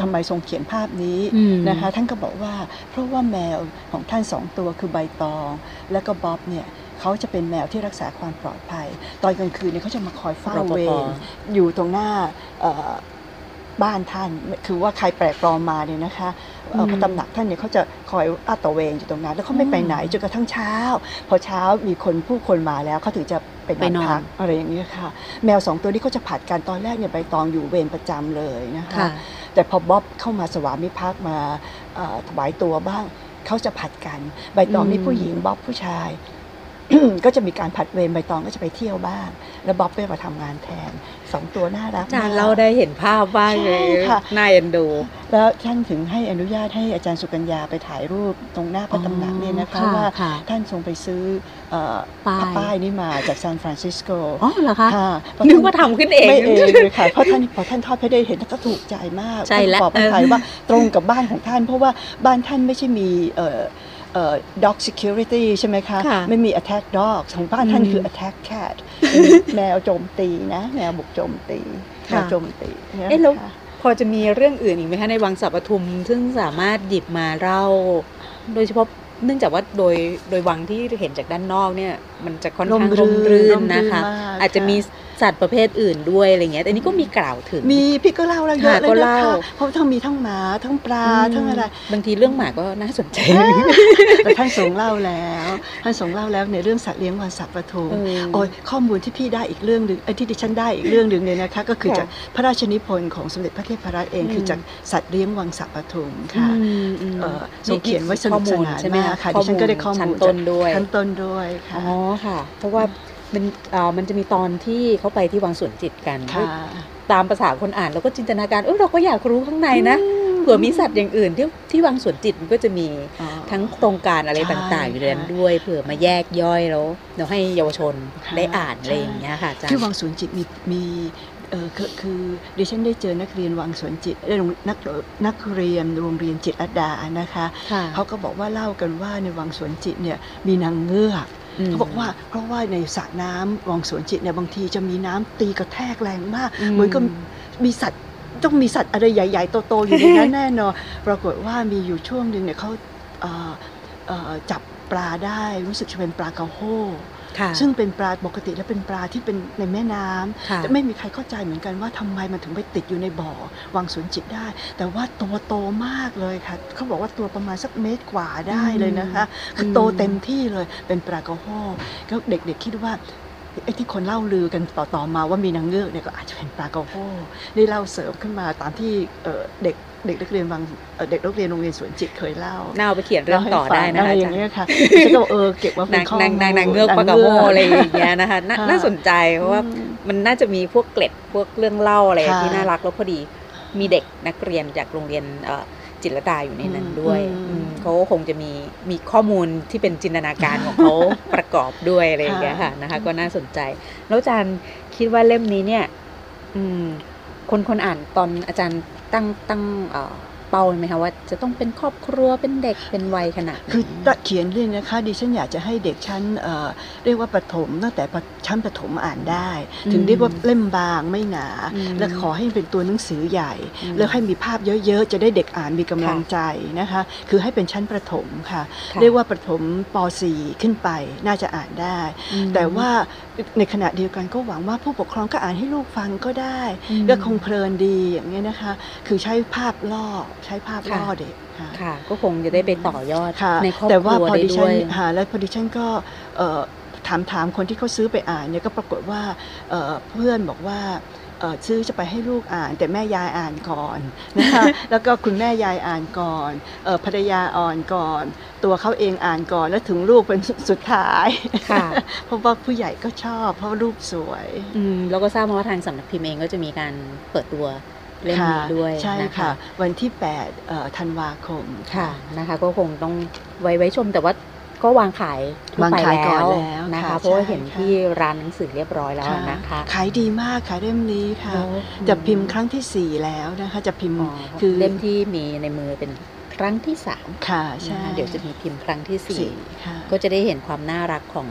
ทำไมทรงเขียนภาพนี้อืมนะคะท่านก็บอกว่า เพราะว่าแมวของท่านสองตัวคือใบตอง แล้วก็บ๊อบเนี่ยเขาจะเป็นแมวที่รักษาความปลอดภัย ตอนกลางคืนเนี่ยเขาจะมาคอยเฝ้ารปภเวรอยู่ตรงหน้าเอ่อบ้านท่านคือว่าใครแปลกปลอมมาเนี่ยนะคะเอ่อพระตำหนักท่านเนี่ยเขาจะคอยอาตระเวนอยู่ตรงนั้น แล้วเขาไม่ไปไหนจนกระทั่งเช้า พอเช้ามีคนผู้คนมาแล้วเขาถึงจะไปนไปอนนอนพักอะไรอย่างนี้ยค่ะ แมวสองตัวนี้เขาจะผัดกันตอนแรกเนี่ยใบตองอยู่เวรประจำเลยนะคะค่ะ แต่พอบ๊อบเข้ามาสวามิภักดิ์มาเอ่อถวายตัวบ้างเขาจะผัดกัน ใบตองนี่อืมผู้หญิงบ๊อบผู้ชาย ก็จะมีการผัดเวรใบตองก็จะไปเที่ยวบ้าง แล้วบ๊อบไปมาทำงานแทนสองตัวน่ารักอาจารย์มกเราได้เห็นภาพบ้างเลยใช่ค่ะน่าเอ็นดู แล้วท่านถึงให้อนุญาตให้อาจารย์สุกัญญาไปถ่ายรูปตรงหน้าพระตำหนักเนี่ยนะคะอ๋อค่ะว่าค่ะท่านทรงไปซื้อเอ่อ ป้ายผ้าป้ายนี่มาจากซานฟรานซิสโกอ๋อเหรอคะค่ะนึกว่าทำขึ้นเองไม่เองเลยค่ะเพราะท่านพอท่านทอดพระเดชเห็นท่านก็ถูกใจมากใช่แล้วท่านบอกพระไทยว่าตรงกับบ้านของท่าน เพราะว่าบ้านท่านไม่ใช่มีเอ่อเอ่อ dog security ใช่ไหมคะค่ะไม่มี attack dog ของบ้านท่านอืมคือ attack cat เป็นแมวโจมตีนะ แมวบุกโจมตีแมค่ะวโจมตีนี่ยเอ๊ะแล้วค่ะพอจะมีเรื่องอื่นอีกไหมคะในวังสัปทุม ซึ่งสามารถหยิบมาเล่า โดยเฉพาะ เนื่องจากว่าโดยโดยวังที่เห็นจากด้านนอกเนี่ย มันจะค่อนข้างร่ร่มมรื่รื่นนนะคะร่มรื่นมากอาจจะค่ะมี สัตว์ประเภทอื่นด้วยอะไรเงี้ยแต่อันนี้ก็มีกล่าวถึง มีพี่ก็เล่าแล้วเยอะค่ะเลยก็นะเล่าคะเพราะทั้งมีทั้งหมาทั้งปลาทั้งอะไร บางทีเรื่องหมาก็น่าสนใจแต่ท่านทรงเล่าแล้วท่านทรงเล่าแล้วในเรื่องสัตว์เลี้ยงวันสัปปทุมเออโอ้ยข้อมูลที่พี่ได้อีกเรื่องหนึ่งไอ้ยที่ดิฉันได้อีกเรื่องหนึ่งเนี่ยนะคะก็คือค่ะจากพระราชนิพนธ์ของสมเด็จพระเทพรัตน์เองอืมคือจากสัตว์เลี้ยงวังสัปปทุมค่ะอืมอืมเอ่อทรงเขียนไว้สนุกสนานข้อมูลใช่ไหมมากคะค่ะดิฉันก็ได้ข้อมูลชั้นต้นด้วยชั้นต้นด้วยค่ะอ๋อค่ะ เพราะว่า มันอ่ามันจะมีตอนที่เขาไปที่วังสวนจิตกันค่ะตามภาษาคนอ่านเราก็จินตนาการเออเราก็อยากรู้ข้างในนะเผื่อมีสัตว์อย่างอื่นที่ที่วังสวนจิตมันก็จะมีอ๋อทั้งโครงการอะไรใช่ต่างๆ อยู่ในนั้นค่ะด้วยเผื่อมาแยกย่อยแล้วเราให้เยาวชนค่ะได้อ่านใช่อะไรอย่างเงี้ยค่ะอาจารที่ย์วังสวนจิตมีมีเออคือคือดิฉันได้เจอนักเรียนวังสวนจิตได้โรงนักนักเรียนโรงเรียนจิตรลดานะคะค่ะเขาก็บอกว่าเล่ากันว่าในวังสวนจิตเนี่ยมีนางเงือกม เขาบอกว่าเพราะว่าในสระน้ำวังสวนจิตเนี่ยบางทีจะมีน้ำตีกระแทกแรงมากอืมเหมือนกับมีสัตว์ต้องมีสัตว์อะไรใหญ่ๆโตๆอยู่ในนั้นแน่นอนปรากฏว่ามีอยู่ช่วงหนึ่งเนี่ยเขาเอ่อเอ่อจับปลาได้รู้สึกจะเป็นปลากระโฮค่ะ ซึ่งเป็นปลาปกติแล้วเป็นปลาที่เป็นในแม่น้ำค่ะแต่ไม่มีใครเข้าใจเหมือนกันว่าทำไมมันถึงไปติดอยู่ในบ่อวังสวนจิตได้ แต่ว่าตัวโตมากเลยค่ะเขาบอกว่าตัวประมาณสักเมตรกว่าได้เลยนะคะคือโตเต็มที่เลยเป็นปลากระโฮก็เด็กๆคิดว่าไอ้ที่คนเล่าลือกันต่อๆมาว่ามีนางเงือกเนี่ยก็อาจจะเป็นปลากระโฮได้เล่าเสริมขึ้นมาตามที่เอ่อเด็ก เด็กนักเรียนวังเอ่อเด็กนักเรียนโรงเรียนสวนจิตเคยเล่าน่าเอาไปเขียนเรื่องต่อได้นะเล่าคะให้อาฟังอะไรอย่าจารย์งเงี้ยค่ะฉันก็บอกเออเก็บไว่าเป็นนางข้อมูลนางนางนางเงือกปลากระโมอะไรอย่างเงี้ยนะคะน่าค่ะน่าสนใจเพราะว่าอืมมันน่าจะมีพวกเกล็ดพวกเรื่องเล่าอะไรค่ะที่น่ารักแล้วพอดีมีเด็กนักเรียนจากโรงเรียนเอ่อจิตรลดาอยู่ในนั้นด้วยอืมอืมเขาก็คงจะมีมีข้อมูลที่เป็นจินตนาการของเขาประกอบด้วยอะไรอย่างเงี้ยค่ะนะคะก็น่าสนใจ แล้วอาจารย์คิดว่าเล่มนี้เนี่ยอืมคนคนอ่านตอนอาจารย์ ตั้งตั้งเอ่อเป้าไหมคะว่าจะต้องเป็นครอบครัวเป็นเด็กเป็นวัยขนาดไหนคือตะเขียนเรื่องนะคะดิฉันอยากจะให้เด็กชั้นเอ่อเรียกว่าประถมตั้งแต่ประชั้นประถมอ่านได้ ถึงเรียกว่าเล่มบางไม่หนาอืมและขอให้เป็นตัวหนังสือใหญ่อืมแล้วให้มีภาพเยอะๆ จะได้เด็กอ่านมีกำลังค่ะใจนะคะ คือให้เป็นชั้นประถมค่ะค่ะ เรียกว่าประถมป .4 ขึ้นไปน่าจะอ่านได้อืมแต่ว่าในขณะเดียวกันก็หวังว่าผู้ปกครองก็อ่านให้ลูกฟังก็ได้อืมก็คงเพลินดีอย่างเงี้ยนะคะ คือใช้ภาพล่อใช้ภาพล่อค่ะเด็กค่ะค่ะ ก็คงจะได้ไปต่อยอดค่ะในครอบแต่คว่ารัวพอได้ดิด้ฉัวนยหาแล้วพอดิฉันก็เอ่อถามถามคนที่เขาซื้อไปอ่านเนี่ยก็ปรากฏว่าเอ่อเพื่อนบอกว่าเอ่อซื้อจะไปให้ลูกอ่าน แต่แม่ยายอ่านก่อนนะคะแล้วก็คุณแม่ยายอ่านก่อนเอ่อภรรยาอ่านก่อน ตัวเขาเองอ่านก่อนแล้วถึงลูกเป็นสุดท้ายค่ะเพราะว่าผู้ใหญ่ก็ชอบ เพราะว่ารูปสวยอืมแล้วก็ทราบมาว่าทางสำนักพิมพ์เองก็จะมีการเปิดตัวเล่มนี้ด้วยใช่นะค่ะคะวันที่8เอ่อธันวาคมค่ะนะคะ ก็คงต้องไว้ไว้ชมแต่ว่าก็วางขายทั่วางไปขายก่อนแล้วนะคะค่ะเพราะว่าใช่เห็นค่ะที่ร้านหนังสือเรียบร้อยแล้วนะคะขายดีมากขายเล่มนี้ค่ะแล้วจะพิมพ์ครั้งที่ 4 แล้วนะคะ จะพิมพ์อ๋อคือเล่มที่มีในมือเป็น ครั้งที่สามค่ะใช่นะคะเดี๋ยวจะมีพิมพ์ครั้งที่สี่สี่ค่ะก็จะได้เห็นความน่ารักของ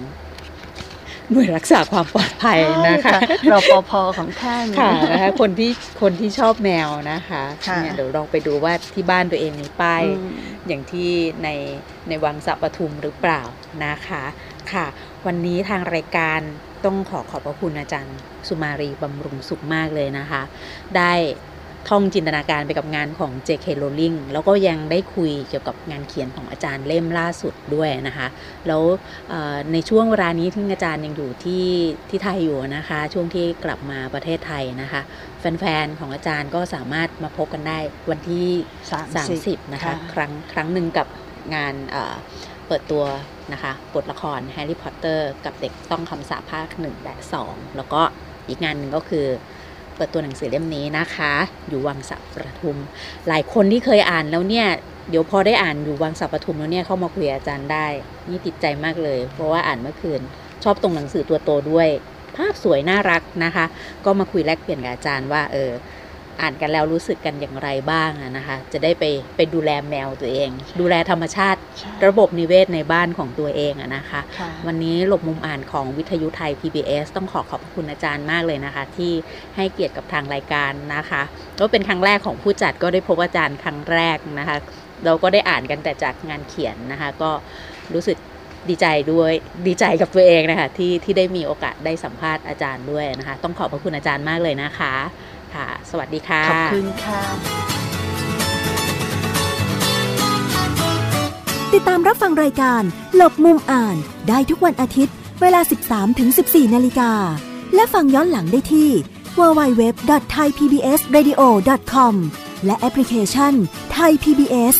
หน่วยรักษาความปลอดภัยนะคะใช่รปภของท่านค่ะนะคะคนที่คนที่ชอบแมวนะคะค่ะเนี่ยเดี๋ยวลองไปดูว่าที่บ้านตัวเองมีป้ายอืมอย่างที่ในในวังสัปทุมหรือเปล่านะคะค่ะ วันนี้ทางรายการต้องขอขอบพระคุณอาจารย์ สุมารีบำรุงสุขมากเลยนะคะ ได้ ท่องจินตนาการไปกับงานของ J.K. Rowling แล้วก็ยังได้คุยเกี่ยวกับงานเขียนของอาจารย์เล่มล่าสุดด้วยนะคะ แล้วเอ่อในช่วงเวลานี้ที่อาจารย์ยังอยู่ที่ที่ไทยอยู่นะคะ ช่วงที่กลับมาประเทศไทยนะคะ แฟนๆ ของอาจารย์ก็สามารถมาพบกันได้วันที่ 30 30นะคะ ครั้งครั้งหนึ่งกับงานเอ่อเปิดตัวนะคะบทละครแฮร์รี่พอตเตอร์กับเด็กต้องคำสาปภาค1และ2แล้วก็อีกงานหนึ่งก็คือเปิดตัวหนังสือเล่มนี้นะคะ อยู่วังสระปทุม หลายคนที่เคยอ่านแล้วเนี่ยเดี๋ยวพอได้อ่านอยู่วังสระปทุมแล้วเนี่ยเข้ามาคุยอาจารย์ได้ นี่ติดใจมากเลย เพราะว่าอ่านเมื่อคืน ชอบตรงหนังสือตัวโตด้วย ภาพสวยน่ารักนะคะ ก็มาคุยแลกเปลี่ยนกับอาจารย์ว่าเออ อ่านกันแล้วรู้สึกกันอย่างไรบ้างอะนะคะ จะได้ไปไปดูแลแมวตัวเอง ดูแลธรรมชาติใช่ระบบนิเวศในบ้านของตัวเองอะนะคะค่ะวันนี้หลบมุมอ่านของวิทยุไทย PBS ต้องขอขอบคุณอาจารย์มากเลยนะคะ ที่ให้เกียรติกับทางรายการนะคะก็เป็นครั้งแรกของผู้จัดก็ได้พบอาจารย์ครั้งแรกนะคะ เราก็ได้อ่านกันแต่จากงานเขียนนะคะ ก็รู้สึกดีใจด้วยดีใจกับตัวเองนะคะที่ที่ได้มีโอกาสได้สัมภาษณ์อาจารย์ด้วยนะคะ ต้องขอบพระคุณอาจารย์มากเลยนะคะ ค่ะ สวัสดีค่ะ ขอบคุณค่ะ ติดตามรับฟังรายการหลบมุมอ่านได้ทุกวันอาทิตย์ เวลา 13-14 นาฬิกา และฟังย้อนหลังได้ที่ www.thaipbsradio.com และแอปพลิเคชัน Thai PBS